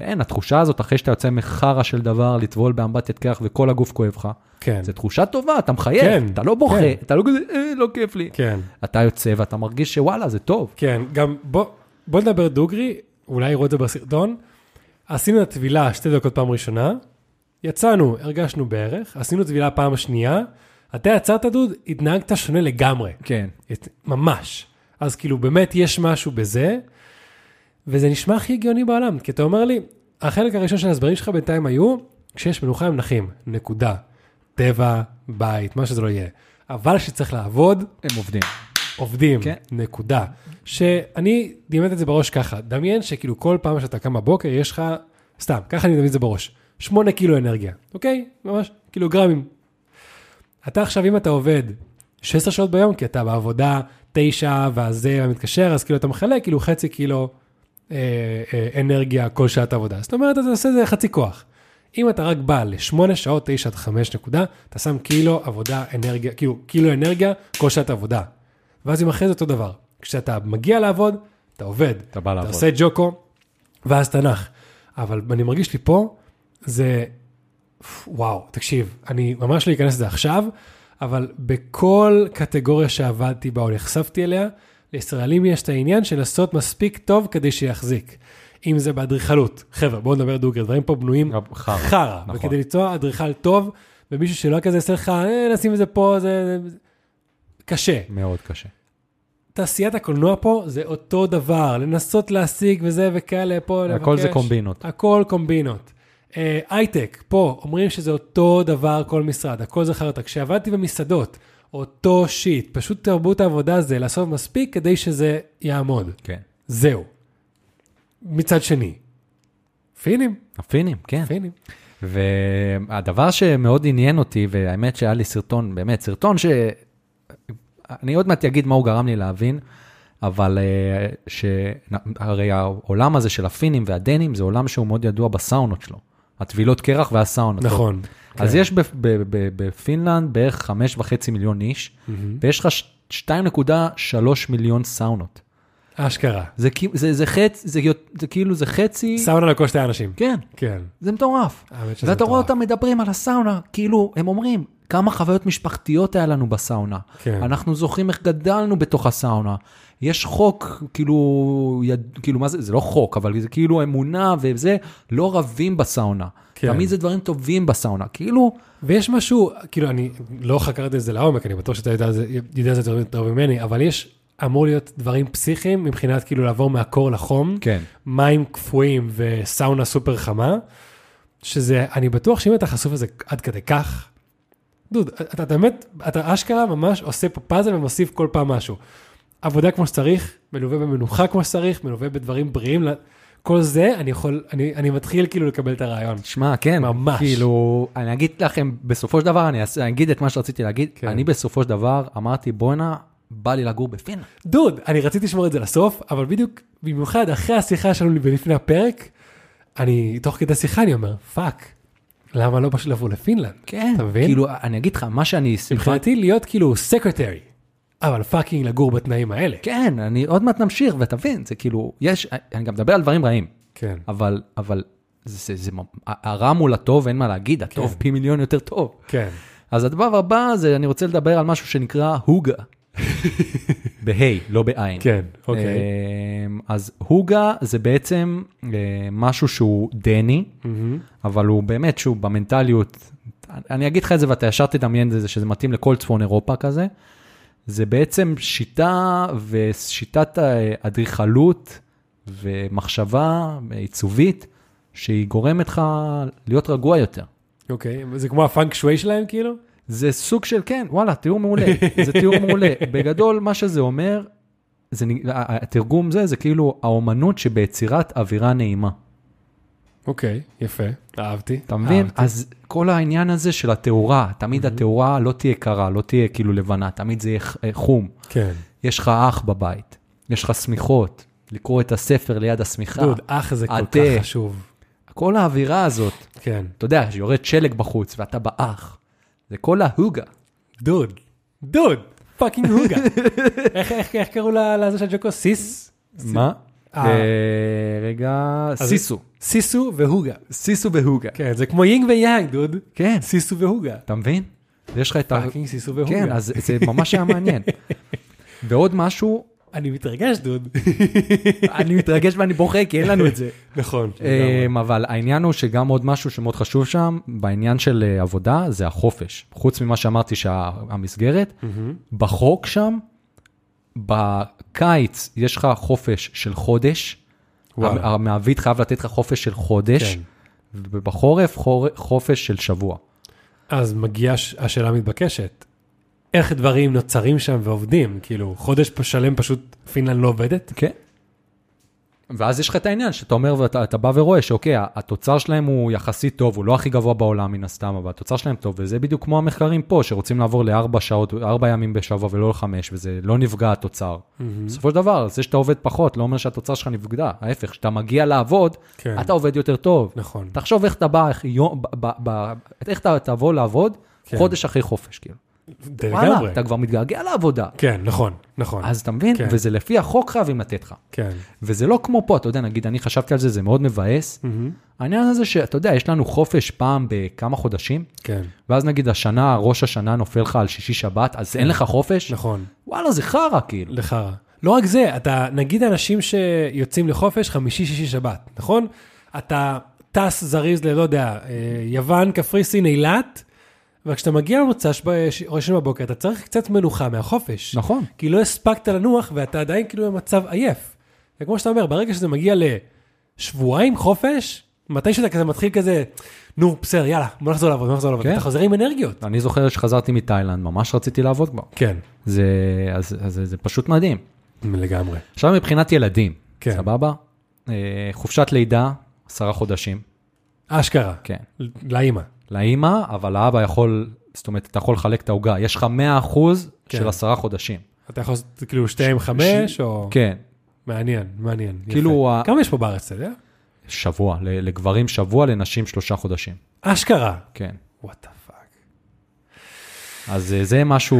ואין, התחושה הזאת אחרי שאתה יוצא מחרא של דבר, לטבול באמבטיית קרח וכל הגוף כואב לך, כן. זו תחושה טובה, אתה מחייך, כן, אתה לא בוכה, כן. אתה לא כזה, אה, לא כיף לי. כן. אתה יוצא ואתה מרגיש שוואלה, זה טוב. כן, גם בוא, בוא נדבר דוגרי, אולי יראו את זה בסרטון. עשינו את הטבילה שתי דקות פעם ראשונה, יצאנו, הרגשנו בערך, עשינו טבילה פעם שנייה, אתה יצאת דוד, התנהגת שונה לגמרי, כן. את- ממש. אז כאילו באמת יש משהו בזה, וזה נשמע הכי הגיוני בעולם, כי אתה אומר לי, החלק הראשון של ההסברים שלך בינתיים היו, כשיש מנוחה הם נחים, נקודה. טבע, בית, מה שזה לא יהיה. אבל כשצריך לעבוד, הם עובדים. עובדים, כן. נקודה. שאני דימד את זה בראש ככה, דמיין שכאילו כל פעם שאתה קם בבוקר יש לך, סתם, ככה אני מדמיין את זה בראש, 8 קילו אנרגיה, אוקיי? ממש קילוגרמים. אתה עכשיו, אם אתה עובד 16 שעות ביום, כי אתה בעבודה 9 והזה ומתקשר, אז כאילו אתה מחלק כאילו חצי קילו אה, אה, אנרגיה כל שעת עבודה. זאת אומרת, אתה עושה את זה חצי כוח. אם אתה רק בא ל-8 שעות, 9 עד 5 נקודה, אתה שם קילו עבודה אנרגיה, כאילו קילו אנרגיה כל שעת עבודה. ואז אם אחרי זה אותו דבר. כשאתה מגיע לעבוד, אתה עובד. אתה בא אתה לעבוד. עושה ג'וקו, ואז תנח. אבל אני מרגיש לי פה, זה, וואו, תקשיב, אני ממש לא אכנס לזה עכשיו, אבל בכל קטגוריה שעבדתי בה או נחשפתי אליה, לישראלים יש את העניין של לעשות מספיק טוב כדי שיחזיק. אם זה באדריכלות, חבר'ה, בואו נדבר דוגרי, דברים פה בנויים חרא. נכון. וכדי ליצור אדריכל טוב, ומישהו שלא כזה יעשה לך, אה, נשים את זה פה, זה קשה. מאוד קשה. תעשיית הקולנוע פה זה אותו דבר, לנסות להשיג וזה וכאלה פה, לבקש. הכל זה קומבינות. הכל קומבינות. אה, הייטק, פה, אומרים שזה אותו דבר כל משרד, הכל זה חרטא. כשעבדתי במסעדות, אותו שיט, פשוט תרבות העבודה זה לעשות מספיק כדי שזה יעמוד. כן. זהו. מצד שני, פינים, הפינים, כן. פינים. והדבר שמאוד עניין אותי, והאמת שהיה לי סרטון, באמת, סרטון ש... אני עוד מעט אגיד מה הוא גרם לי להבין, אבל אה, ש... הרי העולם הזה של הפינים והדנים זה עולם שהוא מאוד ידוע בסאונות שלו. הטבילות קרח והסאונות. נכון. אז כן. יש ב- ב- בפינלנד בערך חמש וחצי מיליון איש, ויש לך ש- 2.3 מיליון סאונות. אשכרה. זה, זה, זה, חצ, זה, זה כאילו, זה חצי... סאונה לכל שתי אנשים. כן, כן. זה מטורף. האמת שזה ואתה רואה מטורף. אותם מדברים על הסאונה, כאילו, הם אומרים, כמה חוויות משפחתיות היה לנו בסאונה. כן. אנחנו זוכרים איך גדלנו בתוך הסאונה. יש חוק, כאילו, יד, כאילו, מה זה, זה לא חוק, אבל זה כאילו אמונה וזה, לא רבים בסאונה. כן. תמיד זה דברים טובים בסאונה. כאילו, ויש משהו, כאילו, אני לא חקרתי את זה לעומק, אני בטוח שאתה יודע, יודע על זה יותר טוב ממני, אבל יש, אמור להיות דברים פסיכיים מבחינת כאילו לעבור מהקור לחום, כן. מים קפואים וסאונה סופר חמה, שזה, אני בטוח שאם אתה חשוף לזה עד כדי כך, דוד, אתה, אתה באמת, אתה אשכרה ממש עושה פה פאזל ומוסיף כל פעם משהו. עבודה כמו שצריך, מלווה במנוחה כמו שצריך, מלווה בדברים בריאים, כל זה, אני יכול, אני, אני מתחיל כאילו לקבל את הרעיון. שמע, כן, ממש. כאילו, אני אגיד לכם, בסופו של דבר, אני אגיד את מה שרציתי להגיד, כן. אני בסופו של דבר אמרתי, בואנה, בא לי לגור בפינלנד. דוד, אני רציתי לשמור את זה לסוף, אבל בדיוק, במיוחד אחרי השיחה שלנו ולפני הפרק, אני, תוך כדי שיחה אני אומר, fuck, למה לא פשוט לבוא לפינלנד? כן, אתה מבין? כאילו, אני אגיד לך, מה שאני... מבחינתי להיות כאילו secretary, אבל fucking לגור בתנאים האלה. כן, אני עוד מעט נמשיך, ותבין, זה כאילו, יש, אני גם מדבר על דברים רעים, כן. אבל, אבל, זה, זה, זה, הרע מול הטוב, אין מה להגיד, הטוב כן. פי מיליון יותר טוב. כן. אז הדבר הבא זה, אני רוצה לדבר על משהו שנקרא הוגה. בהיי, לא בעין. כן, אוקיי. אמ, אז הוגה זה בעצם אה, משהו שהוא דני. אבל הוא באמת, שהוא במנטליות, אני אגיד לך את זה ואתה ישר תדמיין את זה, שזה מתאים לכל צפון אירופה כזה. זה בעצם שיטה ושיטת אדריכלות ומחשבה עיצובית, שהיא גורמת לך להיות רגוע יותר. אוקיי, זה כמו הפאנק שווי שלהם כאילו? זה סוג של, כן, וואלה, תיאור מעולה, זה תיאור מעולה. בגדול, מה שזה אומר, זה, התרגום זה, זה כאילו האומנות שביצירת אווירה נעימה. אוקיי, יפה, אהבתי. אתה מבין? אהבתי. אז כל העניין הזה של התאורה, תמיד התאורה לא תהיה קרה, לא תהיה כאילו לבנה, תמיד זה יהיה אה, חום. כן. יש לך אח בבית, יש לך שמיכות, לקרוא את הספר ליד השמיכה. דוד, אח זה כל. כך חשוב. כל האווירה הזאת, כן. אתה יודע, שיורד שלג בחוץ ואתה באח, זה כל ההוגה. דוד, דוד, fucking הוגה. איך- איך איך קראו לזה של ג'וקו? סיסו? מה? אה. אה, רגע, סיסו. סיסו והוגה. סיסו והוגה. כן, זה כמו יינג ויאנג, דוד. כן, סיסו והוגה. אתה מבין? יש לך את ה... fucking סיסו והוגה. כן, אז זה ממש היה מעניין. ועוד משהו, אני מתרגש, דוד. אני מתרגש ואני בוכה, כי אין לנו את זה. נכון. אמ, אבל העניין הוא שגם עוד משהו שמאוד חשוב שם, בעניין של אה, עבודה, זה החופש. חוץ ממה שאמרתי שהמסגרת, בחוק שם, בקיץ יש לך חופש של חודש, וואלה. המעביד חייב לתת לך חופש של חודש, כן. ובחורף חור- חופש של שבוע. אז מגיעה השאלה המתבקשת. איך דברים נוצרים שם ועובדים? כאילו, חודש שלם פשוט פינלנד לא עובדת? כן. ואז יש לך את העניין שאתה אומר ואתה אתה בא ורואה שאוקיי, התוצר שלהם הוא יחסית טוב, הוא לא הכי גבוה בעולם מן הסתם, אבל התוצר שלהם טוב, וזה בדיוק כמו המחקרים פה, שרוצים לעבור לארבע שעות, ארבע ימים בשבוע ולא לחמש, וזה לא נפגע התוצר. בסופו של דבר, זה שאתה עובד פחות, לא אומר שהתוצר שלך נפגע, ההפך, כשאתה מגיע לעבוד, כן. אתה עובד יותר טוב. נכון. תחשוב איך אתה בא, איך, איך אתה תבוא לעבוד, כן. חודש אחרי חופש, כאילו. וואלה. אתה כבר מתגעגע לעבודה. כן, נכון, נכון. אז אתה מבין? כן. וזה לפי החוק חייבים לתת לך. כן. וזה לא כמו פה, אתה יודע, נגיד, אני חשבתי על זה, זה מאוד מבאס. מהמם. העניין הזה שאתה יודע, יש לנו חופש פעם בכמה חודשים, כן, ואז נגיד השנה, ראש השנה נופל לך על שישי שבת, אז אין לך חופש? נכון. וואלה, זה חרא, כאילו. לחרא. לא רק זה, אתה, נגיד אנשים שיוצאים לחופש חמישי, שישי, שבת, נכון? אתה טס זריז ללא יודע, אה, יוון, קפריסין, אילת, וכשאתה מגיע למוצ"ש ראשון בבוקר, אתה צריך קצת מנוחה מהחופש. נכון. כי לא הספקת לנוח ואתה עדיין כאילו במצב עייף. וכמו שאתה אומר, ברגע שזה מגיע לשבועיים חופש, מתי שאתה כזה מתחיל כזה, נו, בסדר, יאללה, בוא נחזור לעבוד, בוא נחזור לעבוד. כן. אתה חוזר עם אנרגיות. אני זוכר שחזרתי מתאילנד, ממש רציתי לעבוד כבר. כן, זה, אז, אז זה, זה פשוט מדהים. לגמרי. עכשיו מבחינת ילדים, כן. סבבה? אה, חופשת לידה, עשרה חודשים, אשכרה, כן. לאימא. לאימא, אבל האבא יכול, זאת אומרת, אתה יכול לחלק את העוגה. יש לך 100 אחוז כן. של עשרה חודשים. אתה יכול לעשות כאילו שתי עם חמש, או... כן, מעניין, מעניין. יפה. כאילו ה- כמה יש פה בארץ, אתה יודע? שבוע, לגברים שבוע, לנשים שלושה חודשים. אשכרה. כן. what the fuck. אז אה, זה משהו,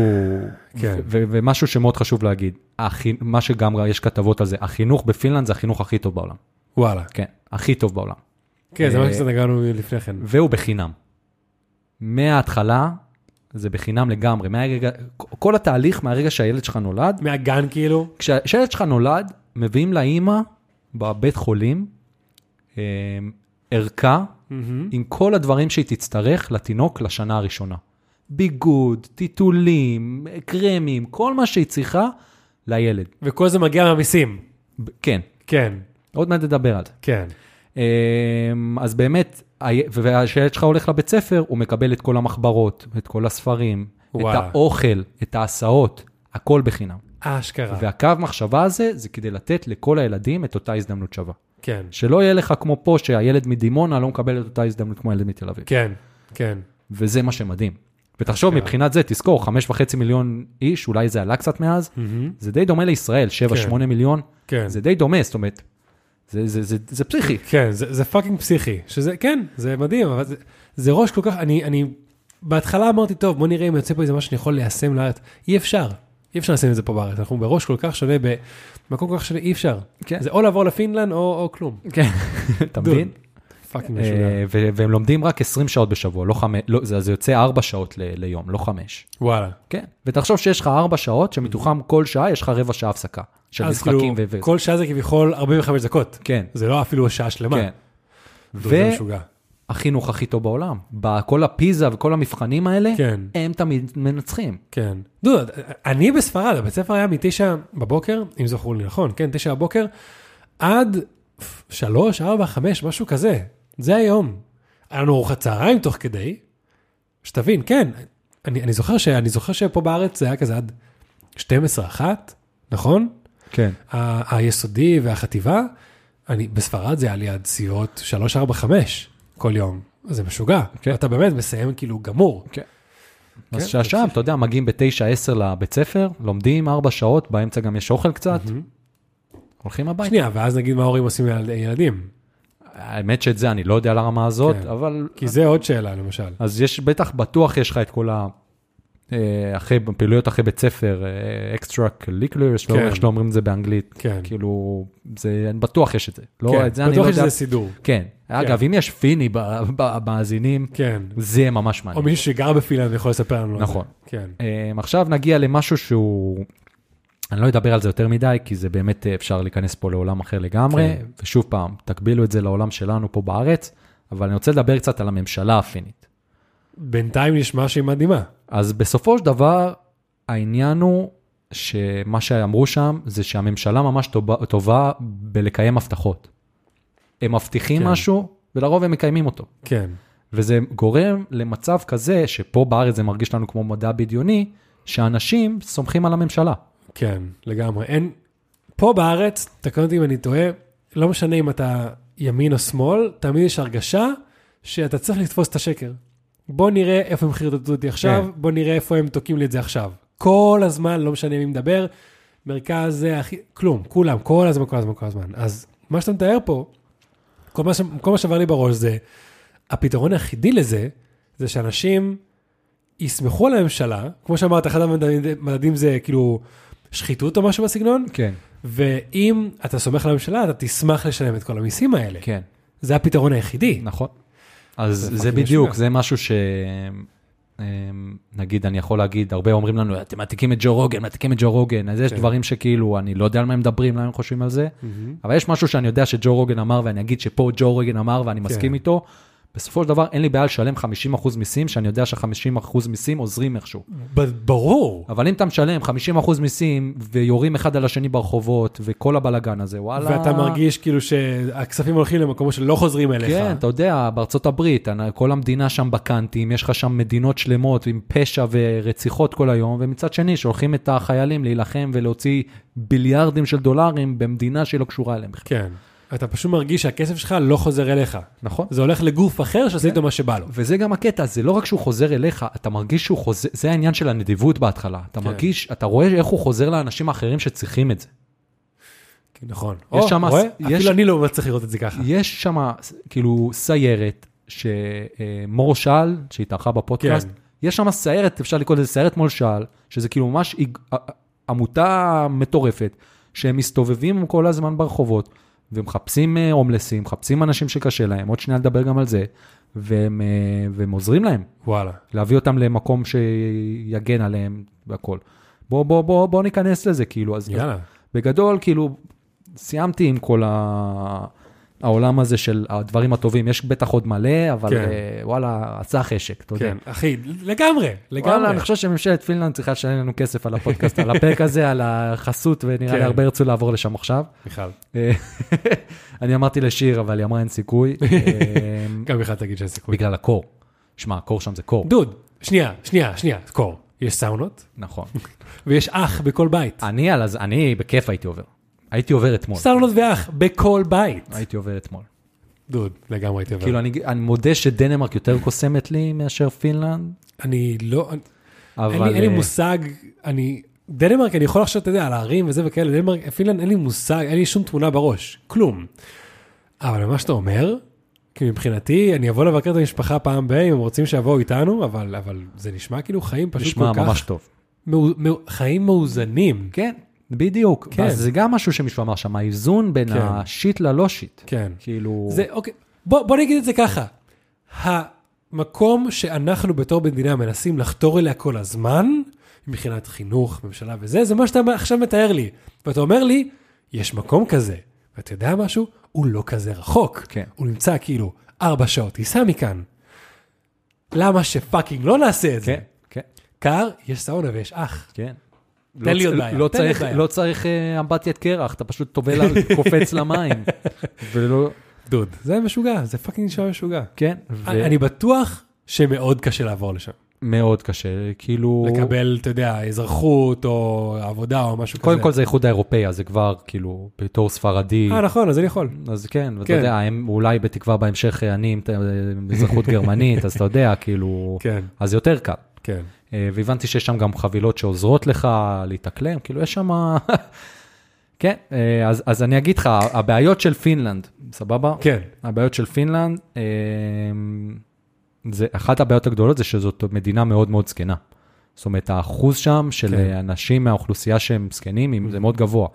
כן. ו- ומשהו שמאוד חשוב להגיד, החי... מה שגם יש כתבות על זה, החינוך בפינלנד זה החינוך הכי טוב בעולם. וואלה. כן, הכי טוב בעולם. כן, זה מה אה, שקצת נגענו לפני כן. והוא בחינם. מההתחלה זה בחינם לגמרי, מהרגע, כל התהליך מהרגע שהילד שלך נולד, מהגן כאילו? כשה- כשהילד שלך נולד, מביאים לאימא בבית חולים אה, ערכה מהמם. עם כל הדברים שהיא תצטרך לתינוק לשנה הראשונה. ביגוד, טיטולים, קרמים, כל מה שהיא צריכה לילד. וכל זה מגיע מהמיסים. כן, כן, עוד מעט נדבר על זה. כן. אמ, אז באמת, וכשהילד שלך הולך לבית ספר, הוא מקבל את כל המחברות, את כל הספרים, וואלה. את האוכל, את ההסעות, הכל בחינם. אשכרה. והקו מחשבה הזה, זה כדי לתת לכל הילדים את אותה הזדמנות שווה. כן, שלא יהיה לך כמו פה, שהילד מדימונה לא מקבל את אותה הזדמנות כמו הילד מתל אביב. כן, כן. וזה מה שמדהים. ותחשוב, אשכרה. מבחינת זה, תזכור, חמש וחצי מיליון איש, אולי זה עלה קצת מאז, מהמם. זה די דומה לישראל, שבע, כן. שמונה מיליון, כן. זה די דומה, זאת אומרת, זה, זה, זה, זה פסיכי. כן, זה, זה fucking פסיכי, שזה, כן, זה מדהים, אבל זה, זה ראש כל כך, אני, אני, בהתחלה אמרתי, טוב, בוא נראה אם יוצא פה איזה משהו שאני יכול ליישם לארץ. אי אפשר, אי אפשר לשים את זה פה בארץ, אנחנו בראש כל כך שונה, במקום כל כך שונה, אי אפשר. כן. זה או לעבור לפינלנד או, או כלום. כן, אתה מבין? fucking משוגע. אה, ו- והם לומדים רק 20 שעות בשבוע, לא חמש, לא, זה, זה יוצא 4 שעות ל- ליום, לא 5. וואלה. כן, ותחשוב שיש לך 4 שעות, שמתוכם כל שעה יש לך רבע שעה הפסקה של אז משחקים כאילו, ו... ו- כל שעה זה כביכול 45 דקות. כן, זה לא אפילו שעה שלמה. כן. זה משוגע. והחינוך הכי טוב בעולם. בכל הפיזה וכל המבחנים האלה, כן. הם תמיד מנצחים. כן. דוד, אני בספרד, הבית ספר היה מתשע בבוקר, אם זכור לי נכון, כן, תשע בבוקר, עד שלוש, ארבע, חמש, משהו כזה. זה היום. היה לנו ארוחת צהריים תוך כדי, שתבין, כן, אני, אני, זוכר ש, אני זוכר שפה בארץ זה היה כזה עד 12, אחת, נכון? כן. ה- היסודי והחטיבה, אני, בספרד זה היה לי עד סיעות 3, 4, 5 כל יום. זה משוגע. כן. אתה באמת מסיים כאילו גמור. אז כן, שהשעה, אתה יודע, מגיעים ב-9-10 לבית ספר, לומדים 4 שעות, באמצע גם יש אוכל קצת, הולכים הביתה. שנייה, ואז נגיד מה ההורים עושים לילדים. האמת שאת זה אני לא יודע על הרמה הזאת, כן. אבל... כי זה עוד שאלה, למשל. אז יש, בטח, בטוח יש לך את כל ה... אה, אחרי, פעילויות אחרי בית ספר, אקסטרה קליקולר, כן. איך שלא אומרים את זה באנגלית. כן. כאילו, זה, בטוח יש את זה. לא, כן, את זה אני בטוח לא יש יודע. איזה סידור. כן. אגב, אם יש פיני במאזינים, כן. זה ממש או מעניין. מישהו שגר בפינלנד יכול לספר לנו. על זה. נכון. כן. אה, עכשיו נגיע למשהו שהוא, אני לא אדבר על זה יותר מדי, כי זה באמת אה, אפשר להיכנס פה לעולם אחר לגמרי, כן. ושוב פעם, תקבילו את זה לעולם שלנו פה בארץ, אבל אני רוצה לדבר קצת על הממשלה הפינית. בינתיים נשמע שהיא מדהימה. אז בסופו של דבר, העניין הוא שמה שאמרו שם, זה שהממשלה ממש טובה, טובה בלקיים הבטחות. הם מבטיחים כן. משהו, ולרוב הם מקיימים אותו. כן. וזה גורם למצב כזה, שפה בארץ זה מרגיש לנו כמו מדע בדיוני, שאנשים סומכים על הממשלה. כן, לגמרי. אין... פה בארץ, תקן אותי אם אני טועה, לא משנה אם אתה ימין או שמאל, תמיד יש הרגשה שאתה צריך לתפוס את השקר. בוא נראה איפה הם חרטטו אותי עכשיו, כן. בוא נראה איפה הם תוקעים לי את זה עכשיו. כל הזמן, לא משנה מי מדבר, מרכז זה הכי, כלום, כולם, כל הזמן, כל הזמן, כל הזמן. אז מה שאתה מתאר פה, כל מה, ש... כל מה שעבר לי בראש זה, הפתרון היחידי לזה, זה שאנשים יסמכו על הממשלה, כמו שאמרת, אחד המדדים זה כאילו שחיתות או משהו בסגנון, כן. ואם אתה סומך על הממשלה, אתה תשמח לשלם את כל המיסים האלה. כן, זה הפתרון היחידי. נכון. אז זה זה, בדיוק. זה משהו ש... אמ, נגיד, אני יכול להגיד, הרבה אומרים לנו, אתם מעתיקים את ג'ו רוגן, מעתיקים את ג'ו רוגן, אז יש כן. דברים שכאילו, אני לא יודע על מה הם מדברים, למה הם חושבים על זה, אבל יש משהו שאני יודע שג'ו רוגן אמר, ואני אגיד שפה ג'ו רוגן אמר ואני מסכים כן. איתו, בסופו של דבר אין לי בעיה לשלם 50% מיסים, שאני יודע שה-50% מיסים עוזרים איכשהו. ברור. אבל אם אתה משלם 50% מיסים, ויורים אחד על השני ברחובות, וכל הבלגן הזה, וואלה... ואתה מרגיש כאילו שהכספים הולכים למקומות שלא חוזרים אליך. כן, אתה יודע, בארצות הברית, כל המדינה שם בקאנטים, יש לך שם מדינות שלמות עם פשע ורציחות כל היום, ומצד שני, שולחים את החיילים להילחם ולהוציא ביליארדים של דולרים במדינה שלא קשורה אליהם בכלל. כן. אתה פשוט מרגיש שהכסף שלך לא חוזר אליך. נכון. זה הולך לגוף אחר שעושה איתו מה שבא לו. וזה גם הקטע, זה לא רק שהוא חוזר אליך, אתה מרגיש שהוא חוזר, זה העניין של הנדיבות בהתחלה. אתה כן. מרגיש, אתה רואה איך הוא חוזר לאנשים האחרים שצריכים את זה. נכון. יש או, שם- רואה? אפילו אני לא מצליח לראות את זה ככה. יש שם כאילו סיירת, שמור שאל, שהתארחה בפודקאסט, כן. יש שם סיירת, אפשר לקרוא לזה סיירת מול שאל, שזה כאילו ממש עמותה מטורפת, שהם מסתובבים כל הזמן ברחובות, ומחפשים אה, הומלסים, מחפשים אנשים שקשה להם, עוד שנייה נדבר גם על זה, והם, אה, והם עוזרים להם, וואלה. להביא אותם למקום שיגן עליהם והכל. בוא, בוא, בוא, בוא ניכנס לזה, כאילו, אז יאללה. בגדול, כאילו, סיימתי עם כל ה... העולם הזה של הדברים הטובים, יש בטח עוד מלא, אבל כן. כן. וואלה, עשה חשק, אתה יודע. כן, אחי, לגמרי, לגמרי. וואלה, אני חושב שממשלת פינלנד צריכה לשלם לנו כסף על הפודקאסט, על הפרק הזה, על החסות, ונראה כן. לי הרבה ירצו לעבור לשם עכשיו. מיכל, אה, אני אמרתי לשיר, אבל היא אמרה אין סיכוי, אה, גם מיכל תגיד שאין סיכוי. בגלל הקור. שמע, הקור שם זה קור. דוד, שנייה, שנייה, שנייה, קור. יש סאונות, נכון. ויש אח בכל בית. אני אני בכיף הייתי עובר. הייתי עובר אתמול. סאונות ואח בכל בית. הייתי עובר אתמול. דוד, לגמרי הייתי עובר. כאילו, אני, אני מודה שדנמרק יותר קוסמת לי מאשר פינלנד, אני לא, אין אבל... לי- אין לי אה, מושג, אני, דנמרק, אני יכול לחשוב, אתה יודע, על הערים וזה וכאלה, דנמרק, פינלנד, אין לי מושג, אין לי שום תמונה בראש, כלום. אבל מה שאתה אומר, כי מבחינתי, אני אבוא לבקר את המשפחה פעם ב- אם הם רוצים שיבואו איתנו, אבל, אבל זה נשמע כאילו חיים פשוט נשמע כל כך, ממש טוב. מאו, מאו, חיים מאוזנים. כן, בדיוק. כן. אז זה גם משהו שמישהו אמר שם, האיזון בין כן. השיט ללא שיט. כן. כאילו... זה, אוקיי, בוא, בוא נגיד את זה ככה. המקום שאנחנו בתור מדינה מנסים לחתור אליה כל הזמן, מבחינת חינוך, ממשלה וזה, זה מה שאתה עכשיו מתאר לי. ואתה אומר לי, יש מקום כזה. ואתה יודע משהו? הוא לא כזה רחוק. כן. הוא נמצא כאילו ארבע שעות טיסה מכאן. למה ש fucking לא נעשה את זה? כן, כן, קר, יש סאונה ויש אח. כן. תן לי לא עוד בעיה, לא תן לי צריך- בעיה. לא צריך אה, אמבטיית קרח, אתה פשוט טובל, על- קופץ למים. ולא... דוד, זה משוגע, זה fucking נשמע משוגע. כן, אני בטוח שמאוד קשה לעבור לשם. ומאוד קשה, כאילו... לקבל, אתה יודע, אזרחות או עבודה או משהו כזה. קודם כל זה האיחוד האירופאי, אז זה כבר כאילו בתור ספרדי. אה, נכון, אז אני יכול. אז כן, ואתה כן. יודע, הם אולי בתקווה בהמשך אה, אני עם ת- אזרחות גרמנית, אז אתה יודע, כאילו, כן, אז יותר קל. כן. אה, והבנתי שיש שם גם חבילות שעוזרות לך להתאקלם, כאילו יש שם... כן, אה, אז, אז אני אגיד לך, הבעיות של פינלנד, סבבה? כן, הבעיות של פינלנד, אה, זה, אחת הבעיות הגדולות זה שזאת מדינה מאוד מאוד זקנה. זאת אומרת, האחוז שם של כן. אנשים מהאוכלוסייה שהם זקנים, אם- זה מאוד גבוה.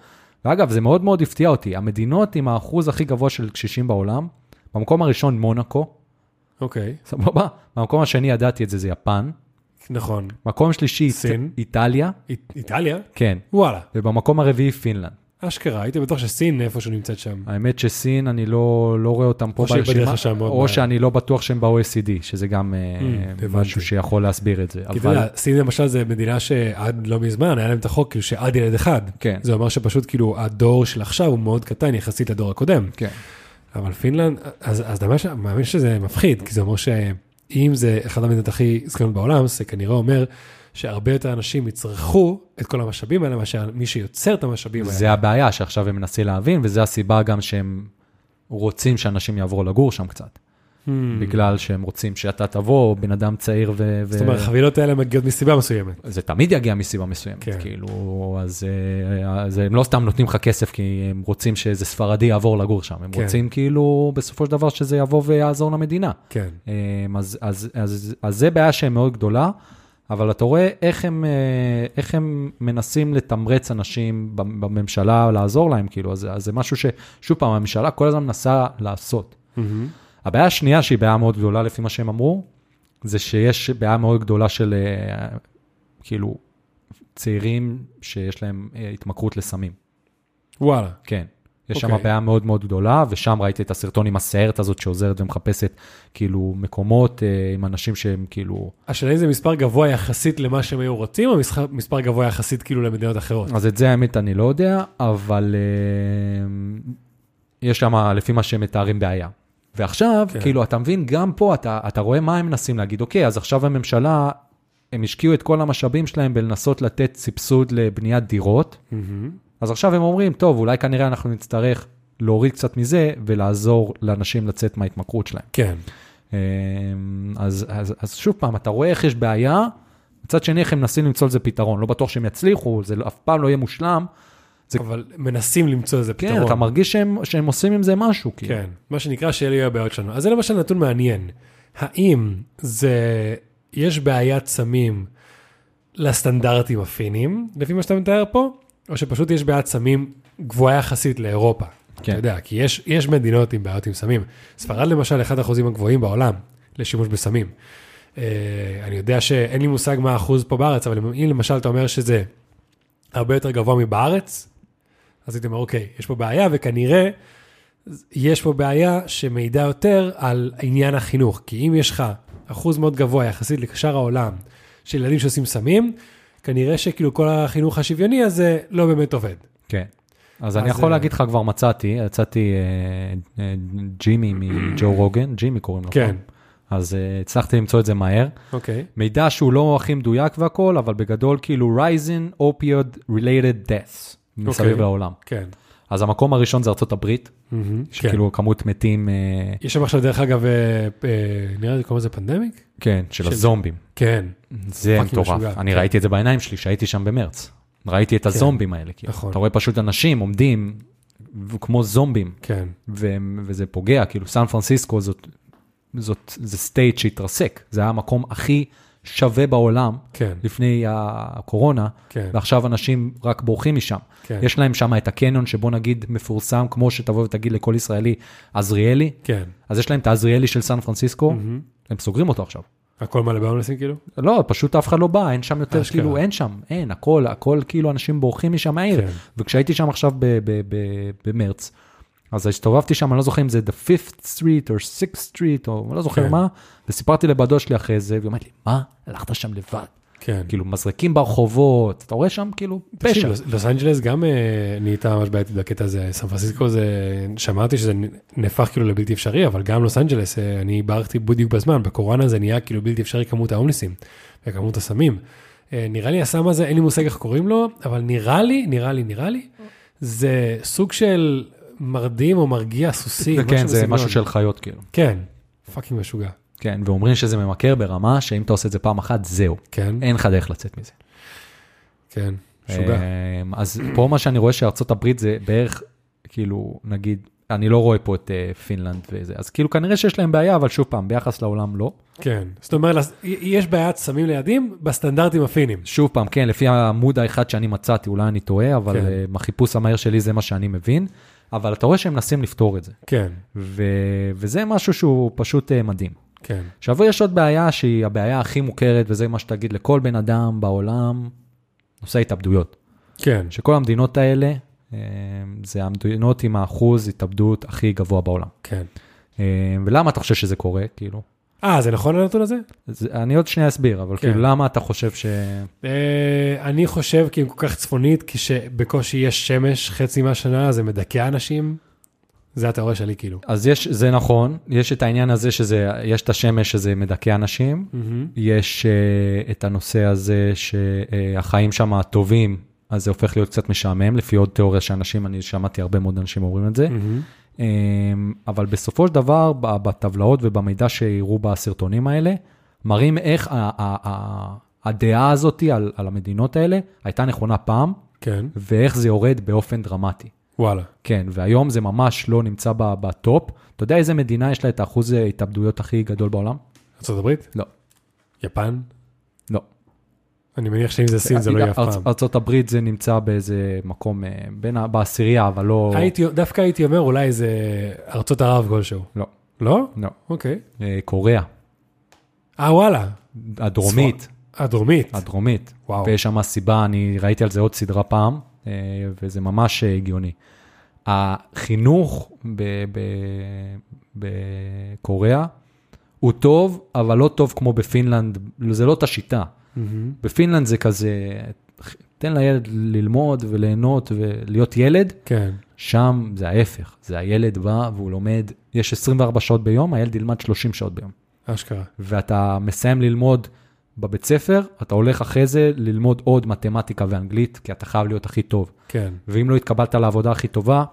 ואגב, זה מאוד מאוד הפתיע אותי, המדינות עם האחוז הכי גבוה של קשישים בעולם, במקום הראשון מונאקו, אוקיי, סבבה? במקום השני ידעתי את זה, זה יפן. נכון. מקום שלישי, סין. איטליה, אית- איטליה? כן. וואלה, ובמקום הרביעי, פינלנד. אשכרה, הייתי בטוח שסין איפשהו נמצאת שם. האמת שסין, אני לא, לא רואה אותם פה או ברשימה, לשם מאוד או. שאני לא בטוח שהם ב-OECD, שזה גם אה, הבנתי. משהו שיכול להסביר את זה. כי אתה יודע, סין למשל זה מדינה שעד לא מזמן היה להם את החוק, כאילו שעד ילד אחד. כן. זה אומר שפשוט כאילו הדור של עכשיו הוא מאוד קטן יחסית לדור הקודם. כן. אבל פינלנד, אז, אז אתה מאמין ש- שזה מפחיד, כי זה אומר שאם זה אחד המדינות הכי זקנות בעולם, זה כנראה אומר שהרבה יותר אנשים יצרכו את כל המשאבים האלה מאשר מי שיוצר את המשאבים האלה. זה הבעיה שעכשיו הם מנסים להבין, וזה הסיבה גם שהם רוצים שאנשים יעברו לגור שם קצת. Hmm. בגלל שהם רוצים שאתה תבוא, בן אדם צעיר ו... זאת אומרת, החבילות האלה מגיעות מסיבה מסוימת. זה תמיד יגיע מסיבה מסוימת, כן. כאילו, אז, אה, אז הם לא סתם נותנים לך כסף כי הם רוצים שאיזה ספרדי יעבור לגור שם, הם כן. רוצים כאילו בסופו של דבר שזה יבוא ויעזור למדינה. כן. אה, אז, אז, אז, אז זה בעיה שהיא מאוד גדולה, אבל אתה רואה איך הם, אה, איך הם מנסים לתמרץ אנשים בממשלה לעזור להם, כאילו, אז, אז זה משהו ששוב פעם, הממשלה כל הזמן מנסה לעשות. מהמם. הבעיה השנייה, שהיא בעיה מאוד גדולה לפי מה שהם אמרו, זה שיש בעיה מאוד גדולה של אה, כאילו צעירים שיש להם אה, התמכרות לסמים. וואלה. כן. יש שם אוקיי. בעיה מאוד מאוד גדולה, ושם ראיתי את הסרטון עם הסיירת הזאת שעוזרת ומחפשת כאילו מקומות אה, עם אנשים שהם כאילו... השאלה אם זה מספר גבוה יחסית למה שהם היו רוצים, או מספר, מספר גבוה יחסית כאילו למדינות אחרות? אז את זה האמת אני לא יודע, אבל אה, יש שם לפי מה שהם מתארים בעיה. ועכשיו, כן. כאילו, אתה מבין, גם פה אתה, אתה רואה מה הם מנסים להגיד, אוקיי, אז עכשיו הממשלה, הם השקיעו את כל המשאבים שלהם בלנסות לתת סבסוד לבניית דירות, מהמם. אז עכשיו הם אומרים, טוב, אולי כנראה אנחנו נצטרך להוריד קצת מזה ולעזור לאנשים לצאת מההתמכרות שלהם. כן, אה, אז, אז, אז שוב פעם, אתה רואה איך יש בעיה, מצד שני איך הם מנסים למצוא לזה פתרון. לא בטוח שהם יצליחו, זה לא- אף פעם לא יהיה מושלם. זה- אבל מנסים למצוא איזה כן, פתרון. אתה מרגיש שהם, שהם עושים עם זה משהו, כאילו. כן, מה שנקרא שאלה יהיו הבעיות שלנו. אז זה למשל נתון מעניין. האם זה, יש בעיית סמים לסטנדרטים הפינים, לפי מה שאתה מתאר פה, או שפשוט יש בעיית סמים גבוהה יחסית לאירופה? כן. אתה יודע, כי יש, יש מדינות עם בעיות עם סמים. ספרד למשל, אחד האחוזים הגבוהים בעולם לשימוש בסמים. אה, אני יודע שאין לי מושג מה האחוז פה בארץ, אבל אם למשל אתה אומר שזה הרבה יותר גבוה מבארץ, אז הייתי אומר, אוקיי, יש פה בעיה, וכנראה יש פה בעיה שמעידה יותר על עניין החינוך. כי אם יש לך אחוז מאוד גבוה יחסית לשאר העולם של ילדים שעושים סמים, כנראה שכאילו כל החינוך השוויוני הזה לא באמת עובד. כן. אז אז, אני יכול אה, להגיד לך, כבר מצאתי, יצאתי אה, אה, ג'ימי מג'ו רוגן, ג'ימי קוראים לו. כן. אז אה, הצלחתי למצוא את זה מהר. אוקיי. מידע שהוא לא הכי מדויק והכל, אבל בגדול כאילו rising opioid related deaths מסביב אוקיי. לעולם. כן. אז המקום הראשון זה ארצות הברית, כן. שכאילו כמות מתים, אה, יש שם עכשיו, דרך אגב, אה, אה, נראה לי קוראים לזה פנדמיק? כן, של של- הזומבים. כן. זה מטורף. אני כן. ראיתי את זה בעיניים שלי, שהייתי שם במרץ. ראיתי את הזומבים האלה. כאילו. נכון. אתה רואה פשוט אנשים עומדים כמו זומבים, כן. והם- וזה פוגע, כאילו סן פרנסיסקו זאת, זאת, זה סטייט שהתרסק, זה היה המקום הכי שווה בעולם כן. לפני הקורונה, כן. ועכשיו אנשים רק בורחים משם. כן. יש להם שם את הקניון שבוא נגיד מפורסם, כמו שתבוא ותגיד לכל ישראלי, עזריאלי, כן. אז יש להם את העזריאלי של סן פרנסיסקו, מהמם. הם סוגרים אותו עכשיו. הכל מלא בהומלסים כאילו? לא, פשוט אף אחד לא בא, אין שם יותר, אשכרה. כאילו, אין שם, אין, הכל, הכל כאילו אנשים בורחים משם מהעיר. כן. וכשהייתי שם עכשיו ב- ב- ב- במרץ, אז הסתובבתי שם, אני לא זוכר אם זה The Fifth Street או Sixth Street, או לא זוכר כן. מה, וסיפרתי לבת שלי אחרי זה, והיא אומרת לי, מה? הלכת שם לבד. כן. כאילו, מזרקים ברחובות, אתה רואה שם כאילו תקשיב, פשע. לוס- לוס אנג'לס גם אה, נהייתה ממש בעייתית בקטע הזה, סן פרנסיסקו זה, שמעתי שזה נהפך כאילו לבלתי אפשרי, אבל גם לוס אנג'לס, אה, אני ברחתי בדיוק בזמן, בקורונה זה נהיה כאילו בלתי אפשרי כמות ההומלסים וכמות הסמים. אה, נראה לי הסם הזה, אין לי מושג איך קוראים לו, אבל נראה לי, נראה לי, נראה לי, זה סוג של מרדים או מרגיע סוסים. כן, זה. משהו של חיות כאילו. כן, fucking משוגע. כן, ואומרים שזה ממכר ברמה שאם אתה עושה את זה פעם אחת, זהו. כן, אין לך דרך לצאת מזה. כן, משוגע. אמ, אז פה מה שאני רואה שארצות הברית זה בערך, כאילו, נגיד, אני לא רואה פה את אה, פינלנד וזה, אז כאילו כנראה שיש להם בעיה, אבל שוב פעם, ביחס לעולם לא. כן, זאת אומרת, יש בעיית סמים לידים בסטנדרטים הפינים. שוב פעם, כן, לפי העמוד האחד שאני מצאתי, אולי אני טועה, אבל כן. כן. החיפוש המהיר שלי זה מה שאני מבין, אבל אתה רואה שהם מנסים לפתור את זה, כן, ו... וזה משהו שהוא פשוט אה, מדהים. כן, עכשיו יש עוד בעיה שהיא הבעיה הכי מוכרת, וזה מה שתגיד לכל בן אדם בעולם, נושא התאבדויות. כן. שכל המדינות האלה, אה, זה המדינות עם האחוז התאבדות הכי גבוה בעולם. כן. אה, ולמה אתה חושב שזה קורה, כאילו? אה, זה נכון הנתון הזה? זה, אני עוד שנייה אסביר, אבל כן. כאילו, למה אתה חושב ש... אה, אני חושב כי היא כל כך צפונית, כשבקושי יש שמש חצי מהשנה, זה מדכא אנשים. זה התיאוריה שלי כאילו. אז יש, זה נכון, יש את העניין הזה שזה, יש את השמש שזה מדכא אנשים, יש uh, את הנושא הזה שהחיים שם הטובים, אז זה הופך להיות קצת משעמם, לפי עוד תיאוריה שאנשים, אני שמעתי הרבה מאוד אנשים אומרים את זה. אמ, אבל בסופו של דבר, בטבלאות ובמידע שהראו בסרטונים האלה, מראים איך ה- ה- ה- הדעה הזאת על, על המדינות האלה הייתה נכונה פעם, כן, ואיך זה יורד באופן דרמטי. וואלה. כן, והיום זה ממש לא נמצא בטופ. אתה יודע איזה מדינה יש לה את האחוז ההתאבדויות הכי גדול בעולם? ארה"ב? לא. יפן? לא. אני מניח שאם זה סין זה לא יהיה אף פעם. ארצות הברית זה נמצא באיזה מקום, אה, בין, בעשירייה, אבל לא... הייתי, דווקא הייתי אומר אולי זה ארצות ערב כלשהו. לא, לא? לא. אוקיי. אה, קוריאה, אה, וואלה. הדרומית, הדרומית. הדרומית. וואו. ויש שם סיבה, אני ראיתי על זה עוד סדרה פעם, אה, וזה ממש הגיוני. החינוך ב- ב- בקוריאה הוא טוב, אבל לא טוב כמו בפינלנד, זה לא אותה שיטה. בפינלנד זה כזה, תן לילד ללמוד וליהנות ולהיות ילד, כן, שם זה ההפך, זה הילד בא והוא לומד, יש 24 שעות ביום, הילד ילמד 30 שעות ביום. אשכרה. ואתה מסיים ללמוד בבית ספר, אתה הולך אחרי זה ללמוד עוד מתמטיקה ואנגלית, כי אתה חייב להיות הכי טוב. כן, ואם לא התקבלת לעבודה הכי טובה,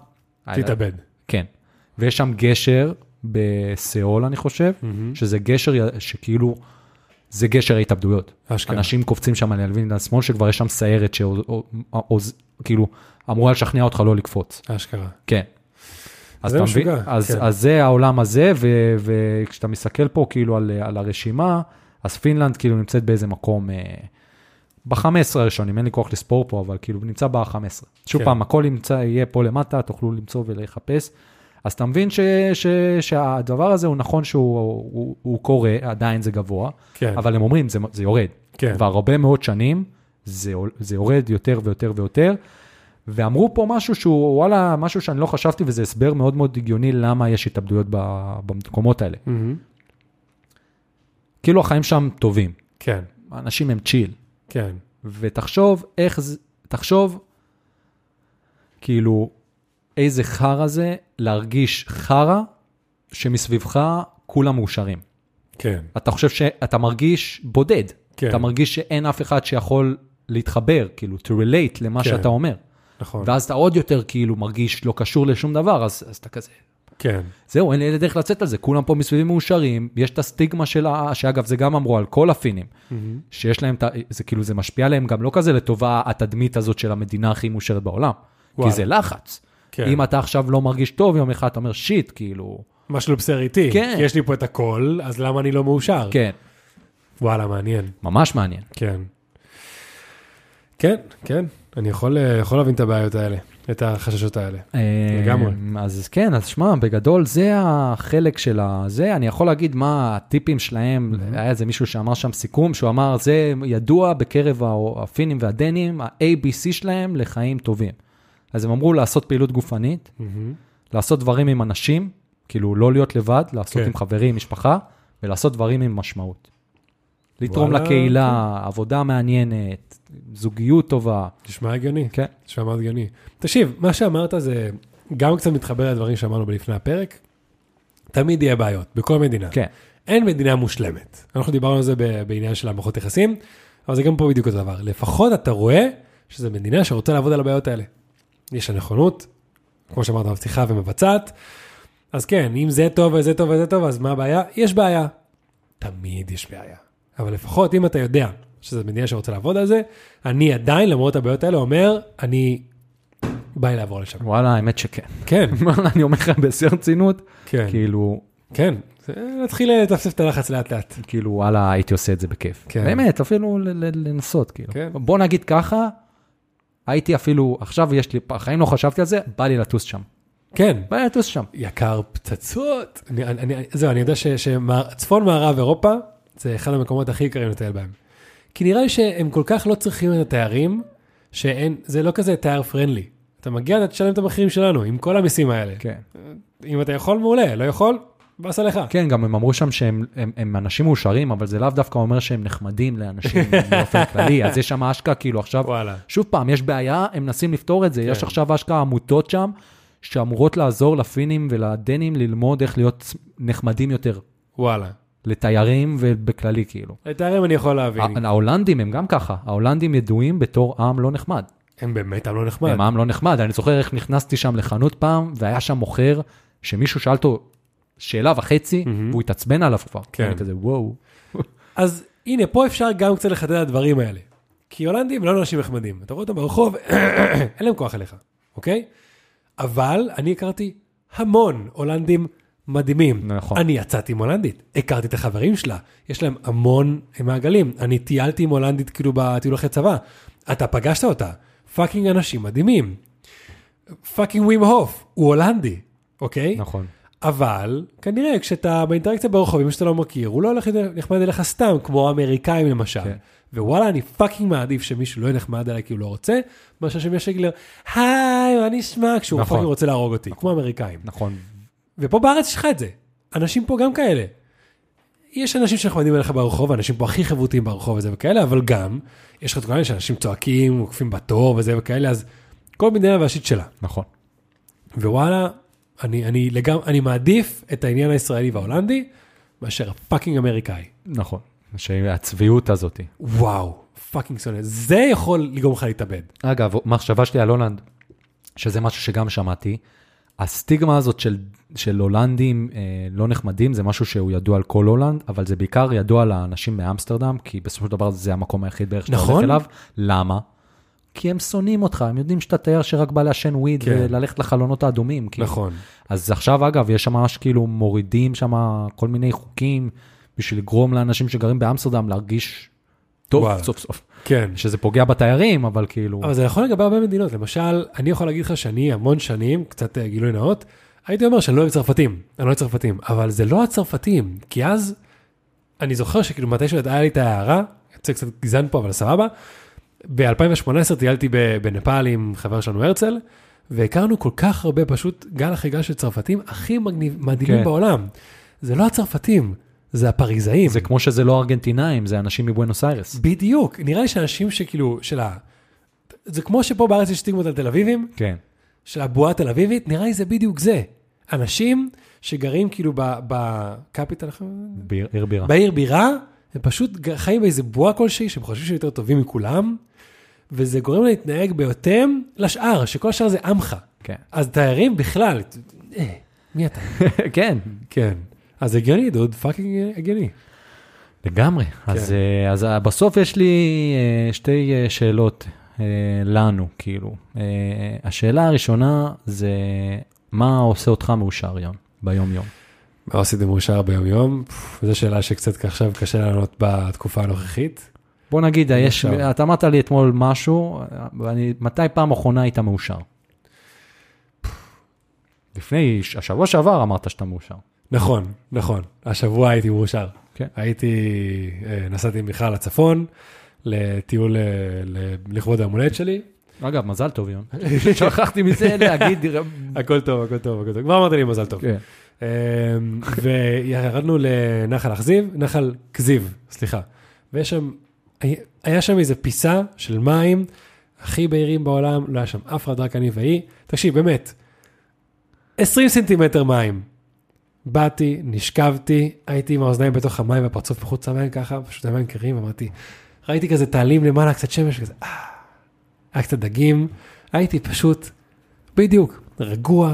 תתאבד. כן. ויש שם גשר בסיאול, אני חושב, שזה גשר שכאילו, זה גשר ההתאבדויות. אשכרה. אנשים קופצים שם על ימין לשמאל, שכבר יש שם סיירת שכאילו אמורה לשכנע אותך לא לקפוץ. אשכרה. כן. אז זה אתה מבין? אז, כן. אז זה העולם הזה, ו, וכשאתה מסתכל פה כאילו על, על הרשימה, אז פינלנד כאילו נמצאת באיזה מקום, אה, ב-15 הראשונים, אין לי כוח לספור פה, אבל כאילו נמצא ב-15. שוב כן. פעם, הכל ימצא, יהיה פה למטה, תוכלו למצוא ולחפש. אז אתה מבין ש, ש, שהדבר הזה הוא נכון שהוא הוא, הוא קורה, עדיין זה גבוה, כן, אבל הם אומרים, זה, זה יורד. כן. כבר הרבה מאוד שנים, זה, זה יורד יותר ויותר ויותר. ואמרו פה משהו שהוא, וואלה, משהו שאני לא חשבתי, וזה הסבר מאוד מאוד הגיוני למה יש התאבדויות במקומות האלה. מהמם. כאילו החיים שם טובים, כן, האנשים הם צ'יל. כן, ותחשוב איך זה, תחשוב, כאילו, איזה חרא זה להרגיש חרא שמסביבך כולם מאושרים. כן, אתה חושב שאתה מרגיש בודד. כן. אתה מרגיש שאין אף אחד שיכול להתחבר, כאילו, to relate למה כן. שאתה אומר. נכון. ואז אתה עוד יותר כאילו מרגיש לא קשור לשום דבר, אז, אז אתה כזה, כן, זהו, אין לי דרך לצאת על זה, כולם פה מסביבי מאושרים, יש את הסטיגמה של ה... שאגב, זה גם אמרו על כל הפינים, שיש להם, את ה- זה כאילו, זה משפיע עליהם גם לא כזה לטובה התדמית הזאת של המדינה הכי מאושרת בעולם, וואלה. כי זה לחץ. כן. אם אתה עכשיו לא מרגיש טוב יום אחד, אתה אומר שיט, כאילו, מה שלא בסדר איתי. כן. כי יש לי פה את הכל, אז למה אני לא מאושר? כן, וואלה, מעניין. ממש מעניין. כן. כן, כן. אני יכול, אה, יכול להבין את הבעיות האלה, את החששות האלה. לגמרי. אה, אז כן, אז שמע, בגדול זה החלק של הזה, אני יכול להגיד מה הטיפים שלהם, היה איזה מישהו שאמר שם סיכום, שהוא אמר, זה ידוע בקרב ה- הפינים והדנים, ה-ABC שלהם לחיים טובים. אז הם אמרו לעשות פעילות גופנית, מהמם. לעשות דברים עם אנשים, כאילו לא להיות לבד, לעשות כן. עם חברים, משפחה, ולעשות דברים עם משמעות. לתרום וואלה, לקהילה, עבודה מעניינת, זוגיות טובה. נשמע הגיוני. כן. נשמע מאוד הגיוני. תקשיב, מה שאמרת זה גם קצת מתחבר לדברים שאמרנו בלפני הפרק. תמיד יהיה בעיות, בכל מדינה. כן, אין מדינה מושלמת. אנחנו דיברנו על זה בעניין של המערכות יחסים, אבל זה גם פה בדיוק אותו דבר. לפחות אתה רואה שזו מדינה שרוצה לעבוד על הבעיות האלה. יש לה נכונות, כמו שאמרת, מבטיחה ומבצעת. אז כן, אם זה טוב וזה טוב וזה טוב, אז מה הבעיה? יש בעיה. תמיד יש בעיה. אבל לפחות אם אתה יודע שזו מדינה שרוצה לעבוד על זה, אני עדיין, למרות הבעיות האלה, אומר, אני בא לי לעבור לשם. וואלה, האמת שכן. כן, אני אומר לך בשיא הרצינות, כן, כאילו, כן. להתחיל לטפטף את הלחץ לאט לאט. כאילו, וואלה, הייתי עושה את זה בכיף. כן. באמת, אפילו לנסות, כאילו. כן. בוא נגיד ככה, הייתי אפילו, עכשיו יש לי, בחיים לא חשבתי על זה, בא לי לטוס שם. כן, בא לי לטוס שם. יקר פצצות. אני, אני, אני, זהו, אני יודע שצפון מערב אירופה זה אחד המקומות הכי יקרים לטייל בהם. כי נראה לי שהם כל כך לא צריכים את התיירים, שאין, זה לא כזה תייר פרנדלי. אתה מגיע, אתה תשלם את המחירים שלנו, עם כל המיסים האלה. כן. אם אתה יכול, מעולה, לא יכול, באסה לך. כן, גם הם אמרו שם שהם הם, הם אנשים מאושרים, אבל זה לאו דווקא אומר שהם נחמדים לאנשים באופן כללי, אז יש שם אשכרה, כאילו עכשיו, וואלה. שוב פעם, יש בעיה, הם מנסים לפתור את זה, יש כן. עכשיו אשכרה עמותות שם, שאמורות לעזור לפינים ולדנים ללמוד איך להיות נחמדים יותר, וואלה. לתיירים ובכללי, כאילו. לתיירים אני יכול להבין. ההולנדים הם גם ככה, ההולנדים ידועים בתור עם לא נחמד. הם באמת עם לא נחמד. הם עם לא נחמד. אני זוכר איך נכנסתי שם לחנות פעם, והיה שם מוכר, שמישהו שאל אותו שאלה וחצי, והוא התעצבן עליו כבר. כן. אני כזה, וואו. אז הנה, פה אפשר גם קצת לחדד את הדברים האלה. כי הולנדים לא אנשים נחמדים. אתה רואה אותם ברחוב, אין להם כוח אליך, אוקיי? אבל אני הכרתי המון הולנדים מדהימים. נכון. אני יצאתי עם הולנדית, הכרתי את החברים שלה, יש להם המון מעגלים. אני טיילתי עם הולנדית כאילו בטיול אחרי צבא. אתה פגשת אותה, fucking אנשים מדהימים. fucking Wim Hof, הוא הולנדי, אוקיי? נכון. אבל כנראה כשאתה באינטראקציה ברחוב, עם מי שאתה לא מכיר, הוא לא הולך נחמד אליך סתם, כמו האמריקאים למשל. כן. ווואלה, אני fucking מעדיף שמישהו לא יהיה נחמד אליי כי הוא לא רוצה, מאשר שמישהו יגיד לו, היי, מה נשמע, כשהוא נכון. fucking רוצה להרוג אותי, כמו אמריקאים. נכון. ופה בארץ יש לך את זה. אנשים פה גם כאלה. יש אנשים שנחמדים אליך ברחוב, האנשים פה הכי חברותיים ברחוב וזה וכאלה, אבל גם, יש לך את כל האלה שאנשים צועקים, עוקפים בתור וזה וכאלה, אז כל מדינה וה shit שלה. נכון. ווואלה, אני, אני, לגמ, אני מעדיף את העניין הישראלי וההולנדי, מאשר ה fucking אמריקאי. נכון. שהצביעות הזאת. וואו, fucking שונא. זה יכול לגרום לך להתאבד. אגב, מחשבה שלי על הולנד, שזה משהו שגם שמעתי, הסטיגמה הזאת של, של הולנדים אה, לא נחמדים, זה משהו שהוא ידוע על כל הולנד, אבל זה בעיקר ידוע לאנשים מאמסטרדם, כי בסופו של דבר זה המקום היחיד בערך שאתה נכון. הולך אליו. למה? כי הם שונאים אותך, הם יודעים שאתה תייר שרק בא לעשן וויד כן. וללכת לחלונות האדומים. כאילו. נכון. אז עכשיו, אגב, יש שם ממש כאילו מורידים שם כל מיני חוקים בשביל לגרום לאנשים שגרים באמסטרדם להרגיש טוב וואלה. סוף סוף. כן. שזה פוגע בתיירים, אבל כאילו... אבל זה יכול לגבי הרבה מדינות. למשל, אני יכול להגיד לך שאני המון שנים, קצת אה, גילוי נאות, הייתי אומר שאני לא אוהב צרפתים, אני לא אוהב צרפתים, אבל זה לא הצרפתים, כי אז, אני זוכר שכאילו מתישהו היה לי את ההערה, יוצא קצת גזען פה, אבל סבבה, ב-2018 טיילתי בנפאל עם חבר שלנו הרצל, והכרנו כל כך הרבה פשוט גל אחרי גל של צרפתים הכי מגניב, מדהימים כן. בעולם. זה לא הצרפתים, זה הפריזאים. זה כמו שזה לא ארגנטינאים, זה אנשים מבואנוס איירס. בדיוק, נראה לי שאנשים שכאילו, של ה... זה כמו שפה בארץ יש סטיגמות על תל אביבים, כן. של הבועה התל אביבית, נראה לי זה בדיוק זה. אנשים שגרים כאילו ב capital, ביר- עיר בירה. בעיר בירה, הם פשוט חיים באיזה בועה כלשהי, שהם חושבים שהם יותר טובים מכולם, וזה גורם להתנהג בהתאם לשאר, שכל השאר זה עמך. כן. אז תיירים בכלל, אה, מי אתה? כן, כן. אז הגיוני, dude, fucking הגיוני. לגמרי. אז, אה, אז אה, בסוף יש לי אה, שתי שאלות לנו, כאילו. השאלה הראשונה זה, מה עושה אותך מאושר, יון, ביום-יום? מה עשיתם מאושר ביום יום? זו שאלה שקצת עכשיו קשה לענות בתקופה הנוכחית. בוא נגיד, יש. אתה אמרת לי אתמול משהו, ואני, מתי פעם אחרונה היית מאושר? לפני, השבוע שעבר אמרת שאתה מאושר. נכון, נכון. השבוע הייתי מאושר. כן. הייתי, אה, נסעתי עם מיכל לצפון, לטיול אה, לכבוד היום הולדת שלי. אגב, מזל טוב, יון. שכחתי מזה להגיד. הכל טוב, הכל טוב, הכל טוב. כבר אמרת לי מזל טוב. כן. אה, וירדנו לנחל אכזיב, נחל כזיב, סליחה. ויש שם, היה שם איזה פיסה של מים, הכי בהירים בעולם, לא היה שם אף אחד, רק אני והיא. תקשיב, באמת, 20 סנטימטר מים. באתי, נשכבתי, הייתי עם האוזניים בתוך המים והפרצוף מחוץ למים ככה, פשוט המים קרים, אמרתי, ראיתי כזה תעלים למעלה, קצת שמש, כזה, אה, היה קצת דגים, הייתי פשוט, בדיוק, רגוע,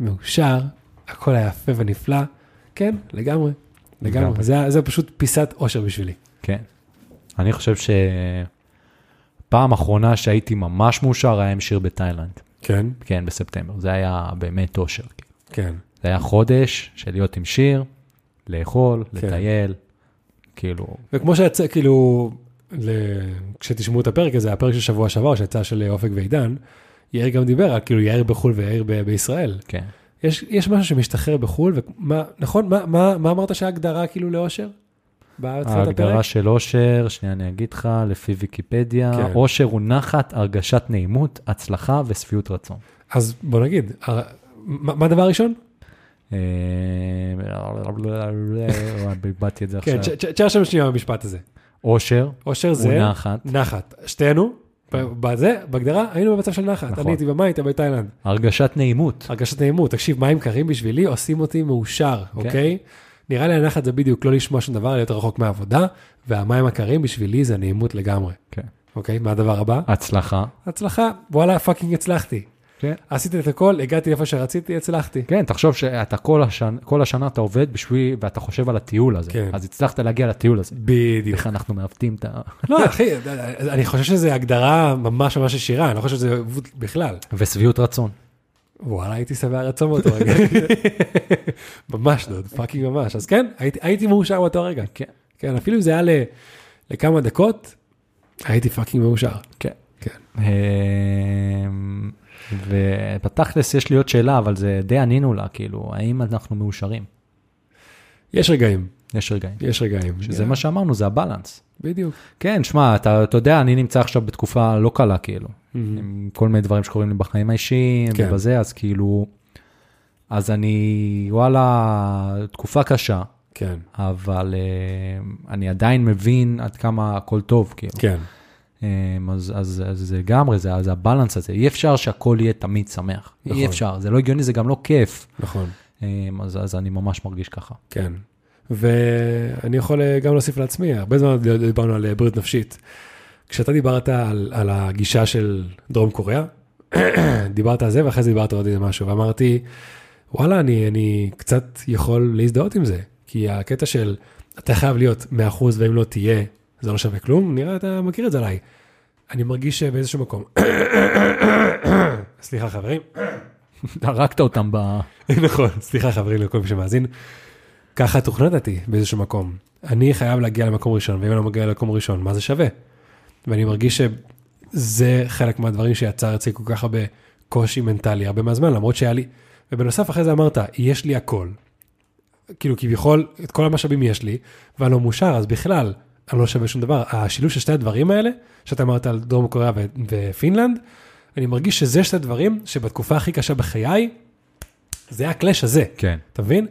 מאושר, הכל היה יפה ונפלא, כן, לגמרי, לגמרי, לגמרי. זה, זה פשוט פיסת אושר בשבילי. כן. אני חושב שפעם אחרונה שהייתי ממש מאושר היה עם שיר בתאילנד. כן, כן, בספטמבר. זה היה באמת אושר. כאילו. כן, זה היה חודש של להיות עם שיר, לאכול, כן. לטייל, כאילו, וכמו שיצא, כאילו, ל... כשתשמעו את הפרק הזה, הפרק של שבוע שעבר, שיצא של אופק ועידן, יאיר גם דיבר על כאילו יאיר בחו"ל ויאיר ב- בישראל. כן. יש, יש משהו שמשתחרר בחו"ל, ומה, נכון? מה, מה, מה אמרת שההגדרה כאילו לאושר? בתחילת ההגדרה הפרק? של אושר, שנייה אני אגיד לך, לפי ויקיפדיה, כן. אושר הוא נחת, הרגשת נעימות, הצלחה ושביעות רצון. אז בוא נגיד, מה הדבר הראשון? אה, איבדתי את זה כן, עכשיו. ת- תשאר שם שנייה במשפט הזה. אושר אושר זה נחת, נחת. שתינו, בזה, בהגדרה, היינו במצב של נחת. נכון. אני הייתי במים, היית בתאילנד. הרגשת נעימות. הרגשת נעימות. תקשיב, מים קרים בשבילי עושים אותי מאושר, כן. אוקיי? נראה לי הנחת זה בדיוק לא לשמוע שום דבר, להיות רחוק מהעבודה, והמים הקרים בשבילי זה נעימות לגמרי. כן. אוקיי, מה הדבר הבא? הצלחה. הצלחה, וואלה, fucking הצלחתי. כן. עשיתי את הכל, הגעתי לאיפה שרציתי, הצלחתי. כן, תחשוב שאתה כל השנה, כל השנה אתה עובד בשביל, ואתה חושב על הטיול הזה. כן. אז הצלחת להגיע לטיול הזה. בדיוק. איך אנחנו מעוותים את ה... לא, אחי, אני חושב שזו הגדרה ממש ממש ישירה, אני לא חושב שזה בכלל. ושביעות רצון. וואלה, הייתי שבע רצון באותו רגע. ממש, dude, fucking ממש. אז כן, הייתי- הייתי מאושר באותו רגע. כן. כן, אפילו אם זה היה ל- לכמה דקות, הייתי fucking מאושר. כן. כן. אמ, ובתכלס יש לי עוד שאלה, אבל זה די ענינו עליה, כאילו, האם אנחנו מאושרים? יש רגעים, יש רגעים. יש רגעים. שזה מה שאמרנו, זה ה balance. בדיוק. כן, שמע, אתה, אתה יודע, אני נמצא עכשיו בתקופה לא קלה, כאילו, עם כל מיני דברים שקורים לי בחיים האישיים, כן. ובזה, אז כאילו, אז אני, וואלה, תקופה קשה, כן, אבל אה, אני עדיין מבין עד כמה הכל טוב, כאילו. כן. אה, אז, אז, אז זה לגמרי, זה, זה הבלנס הזה. אי אפשר שהכל יהיה תמיד שמח. נכון. אי אפשר, זה לא הגיוני, זה גם לא כיף. נכון, אה, אז, אז אני ממש מרגיש ככה. כן. ואני יכול אה, גם להוסיף לעצמי, הרבה זמן דיברנו על אה, בריאות נפשית. כשאתה דיברת על, על הגישה של דרום קוריאה, דיברת על זה ואחרי זה דיברת עוד איזה משהו, ואמרתי, וואלה, אני, אני קצת יכול להזדהות עם זה, כי הקטע של אתה חייב להיות 100% ואם לא תהיה, זה לא שווה כלום, נראה אתה מכיר את זה עליי. אני מרגיש שבאיזשהו מקום, סליחה חברים, הרגת אותם ב... נכון, סליחה חברים לכל מי שמאזין. ככה תוכנתתי באיזשהו מקום. אני חייב להגיע למקום ראשון, ואם אני לא מגיע למקום ראשון, מה זה שווה? ואני מרגיש שזה חלק מהדברים שיצר אצלי כל כך הרבה קושי מנטלי הרבה מהזמן, למרות שהיה לי, ובנוסף אחרי זה אמרת, יש לי הכל. כאילו כביכול, את כל המשאבים יש לי, ואני לא מאושר, אז בכלל, אני לא שווה שום דבר. השילוב של שתי הדברים האלה, שאתה אמרת על דרום קוריאה ו- ופינלנד, אני מרגיש שזה שתי דברים שבתקופה הכי קשה בחיי, זה הקלאש הזה. כן. אתה מבין?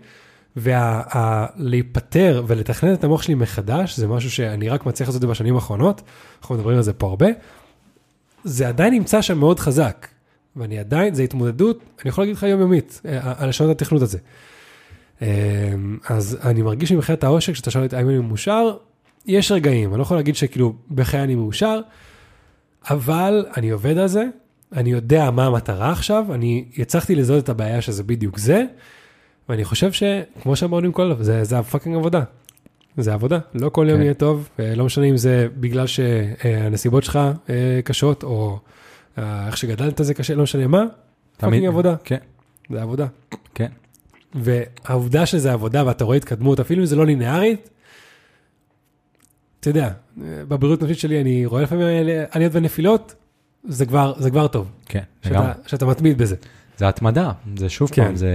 ולהיפטר ולתכנן את המוח שלי מחדש, זה משהו שאני רק מצליח לעשות את זה בשנים האחרונות, אנחנו מדברים על זה פה הרבה, זה עדיין נמצא שם מאוד חזק, ואני עדיין, זה התמודדות, אני יכול להגיד לך יומיומית, אה, על לשנות התכנות הזה. אה, אז אני מרגיש מבחינת העושק, כשאתה שואל אותי האם אני מאושר, יש רגעים, אני לא יכול להגיד שכאילו בחיי אני מאושר, אבל אני עובד על זה, אני יודע מה המטרה עכשיו, אני הצלחתי לזהות את הבעיה שזה בדיוק זה, ואני חושב שכמו שאמרנו עם כל, זה, זה הפאקינג עבודה. זה עבודה, לא כל יום כן. יהיה טוב, אה, לא משנה אם זה בגלל שהנסיבות שלך אה, קשות, או אה, איך שגדלת זה קשה, לא משנה מה, פאקינג עבודה, כן, זה עבודה. כן. והעובדה שזה עבודה ואתה רואה התקדמות, אפילו אם זה לא לינארית, אתה יודע, אה, בבריאות נפשית שלי אני רואה לפעמים אה, עליות ונפילות, זה כבר, זה כבר טוב, כן, לגמרי. שאתה, שאתה מתמיד בזה. זה התמדה, זה שוב כן. פעם, זה,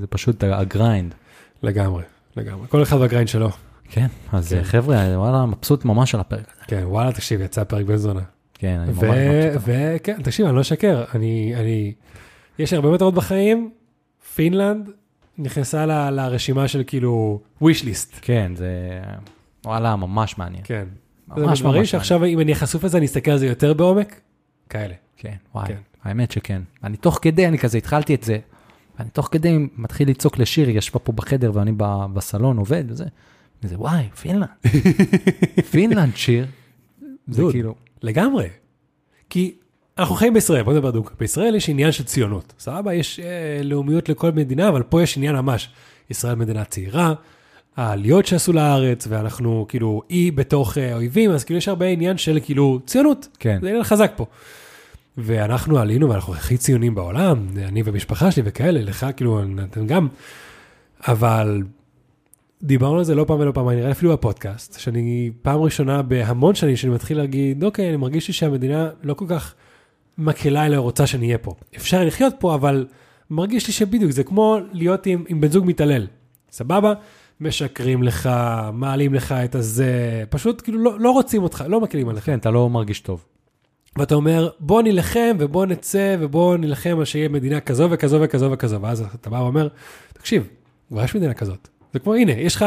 זה פשוט ה grind. לגמרי, לגמרי. כל אחד וה grind שלו. כן, אז כן. חבר'ה, וואלה, מבסוט ממש על הפרק הזה. כן, וואלה, תקשיב, יצא פרק בן זונה. כן, אני ממש מבסוט. וכן, תקשיב, אני לא אשקר, אני, אני, יש הרבה מטרות בחיים, פינלנד נכנסה ל- לרשימה של כאילו wish list. כן, זה, וואלה, ממש מעניין. כן. ממש ממש מעניין. שעכשיו אם אני אהיה חשוף לזה, אני אסתכל על זה יותר בעומק, כאלה. כן, וואי, כן. האמת שכן. אני תוך כדי, אני כזה התחלתי את זה, אני תוך כדי מתחיל לצעוק לשיר, היא ישבה פה בחדר ואני בסלון עובד וזה, וזה וואי, פינלנד. פינלנד שיר. זה דוד. כאילו, לגמרי. כי אנחנו חיים בישראל, בוא נדבר דוך. בישראל יש עניין של ציונות. סבבה, יש אה, לאומיות לכל מדינה, אבל פה יש עניין ממש. ישראל מדינה צעירה, העליות שעשו לארץ, ואנחנו כאילו אי בתוך אה, אויבים, אז כאילו יש הרבה עניין של כאילו ציונות. כן. זה עניין חזק פה. ואנחנו עלינו, ואנחנו הכי ציונים בעולם, אני ומשפחה שלי וכאלה, לך כאילו, אתם גם, אבל דיברנו על זה לא פעם ולא פעם, נראה לי אפילו בפודקאסט, שאני פעם ראשונה בהמון שנים שאני מתחיל להגיד, אוקיי, אני מרגיש לי שהמדינה לא כל כך מקהלה אלא רוצה שאני אהיה פה. אפשר לחיות פה, אבל מרגיש לי שבדיוק, זה כמו להיות עם, עם בן זוג מתעלל, סבבה? משקרים לך, מעלים לך את הזה, פשוט כאילו לא, לא רוצים אותך, לא מקלים עליך. כן, אתה לא מרגיש טוב. ואתה אומר, בוא נילחם ובוא נצא ובוא נילחם על שיהיה מדינה כזו וכזו וכזו וכזו, ואז אתה בא ואומר, תקשיב, כבר יש מדינה כזאת. זה כמו, הנה, יש לך,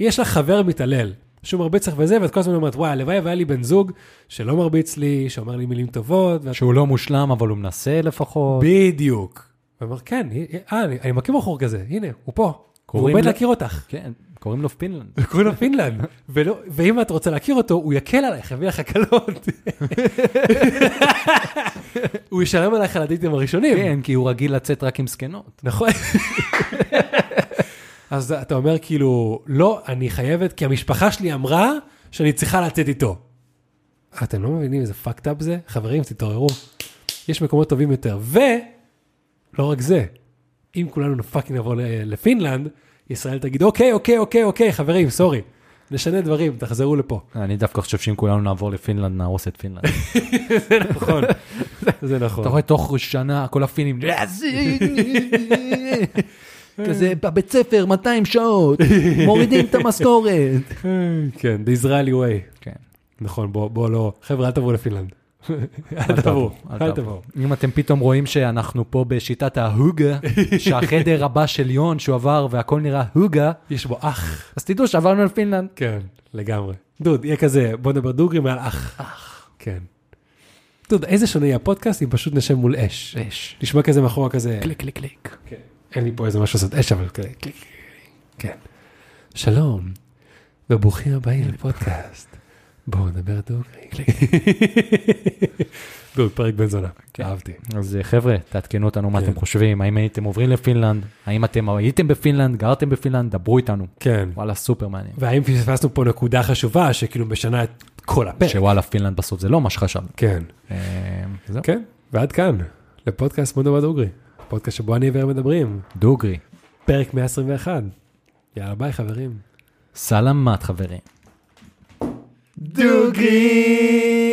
יש לך חבר מתעלל, שהוא מרביץ לך וזה, ואת כל הזמן אומרת, וואי, הלוואי והיה לי בן זוג שלא מרביץ לי, שאומר לי מילים טובות, ואת... שהוא לא מושלם, אבל הוא מנסה לפחות. בדיוק. הוא אומר, כן, אה, אני, אני מכיר בחור כזה, הנה, הוא פה. הוא עומד לו- להכיר אותך. כן, קוראים לו פינלנד. קוראים לו פינלנד, ולא, ואם את רוצה להכיר אותו, הוא יקל עלייך, יביא לך הקלות. הוא ישלם עלייך על הדייטים הראשונים. כן, כי הוא רגיל לצאת רק עם זקנות. נכון. אז אתה אומר כאילו, לא, אני חייבת, כי המשפחה שלי אמרה שאני צריכה לצאת איתו. אתם לא מבינים איזה fucked up זה? חברים, תתעוררו. יש מקומות טובים יותר. ולא רק זה, אם כולנו fucking נבוא לפינלנד, ישראל תגיד, אוקיי, אוקיי, אוקיי, אוקיי, חברים, sorry. נשנה דברים, תחזרו לפה. אני דווקא חושב שאם כולנו נעבור לפינלנד, נהרוס את פינלנד. זה נכון, זה נכון. אתה רואה תוך שנה, כל הפינים, כזה בבית ספר 200 שעות, מורידים את המשכורת. כן, the Israeli way. כן. נכון, בוא, לא, חבר'ה, אל תבואו לפינלנד. אל תבואו, אל תבואו. אם אתם פתאום רואים שאנחנו פה בשיטת ההוגה, שהחדר הבא של יון שהוא עבר והכל נראה הוגה, יש בו אח. אז תדעו שעברנו לפינלנד. כן, לגמרי. דוד, יהיה כזה, בוא נדבר דוגרי מעל אח. אח. כן. דוד, איזה שונה יהיה הפודקאסט אם פשוט נשב מול אש. אש. נשמע כזה מאחורה כזה, קליק קליק קליק. כן. אין לי פה איזה משהו לעשות אש, אבל כזה, קליק, קליק, כן. שלום, וברוכים הבאים לפודקאסט. בואו נדבר דוגרי. דוד, פרק בן זונה, אהבתי. אז אה, חבר'ה, תעדכנו אותנו מה כן. אתם חושבים, האם הייתם עוברים לפינלנד, האם אתם הייתם בפינלנד, גרתם בפינלנד, דברו איתנו. כן. וואלה, סופר מעניין. והאם פספסנו פה נקודה חשובה שכאילו משנה את כל הפרק. שוואלה, פינלנד בסוף זה לא מה שחשבנו. כן. אה. כן, ועד כאן, לפודקאסט נדבר דוגרי. פודקאסט שבו אני וער מדברים. דוגרי. פרק 121. יאללה ביי חברים. סלמת חברים. דוגרי!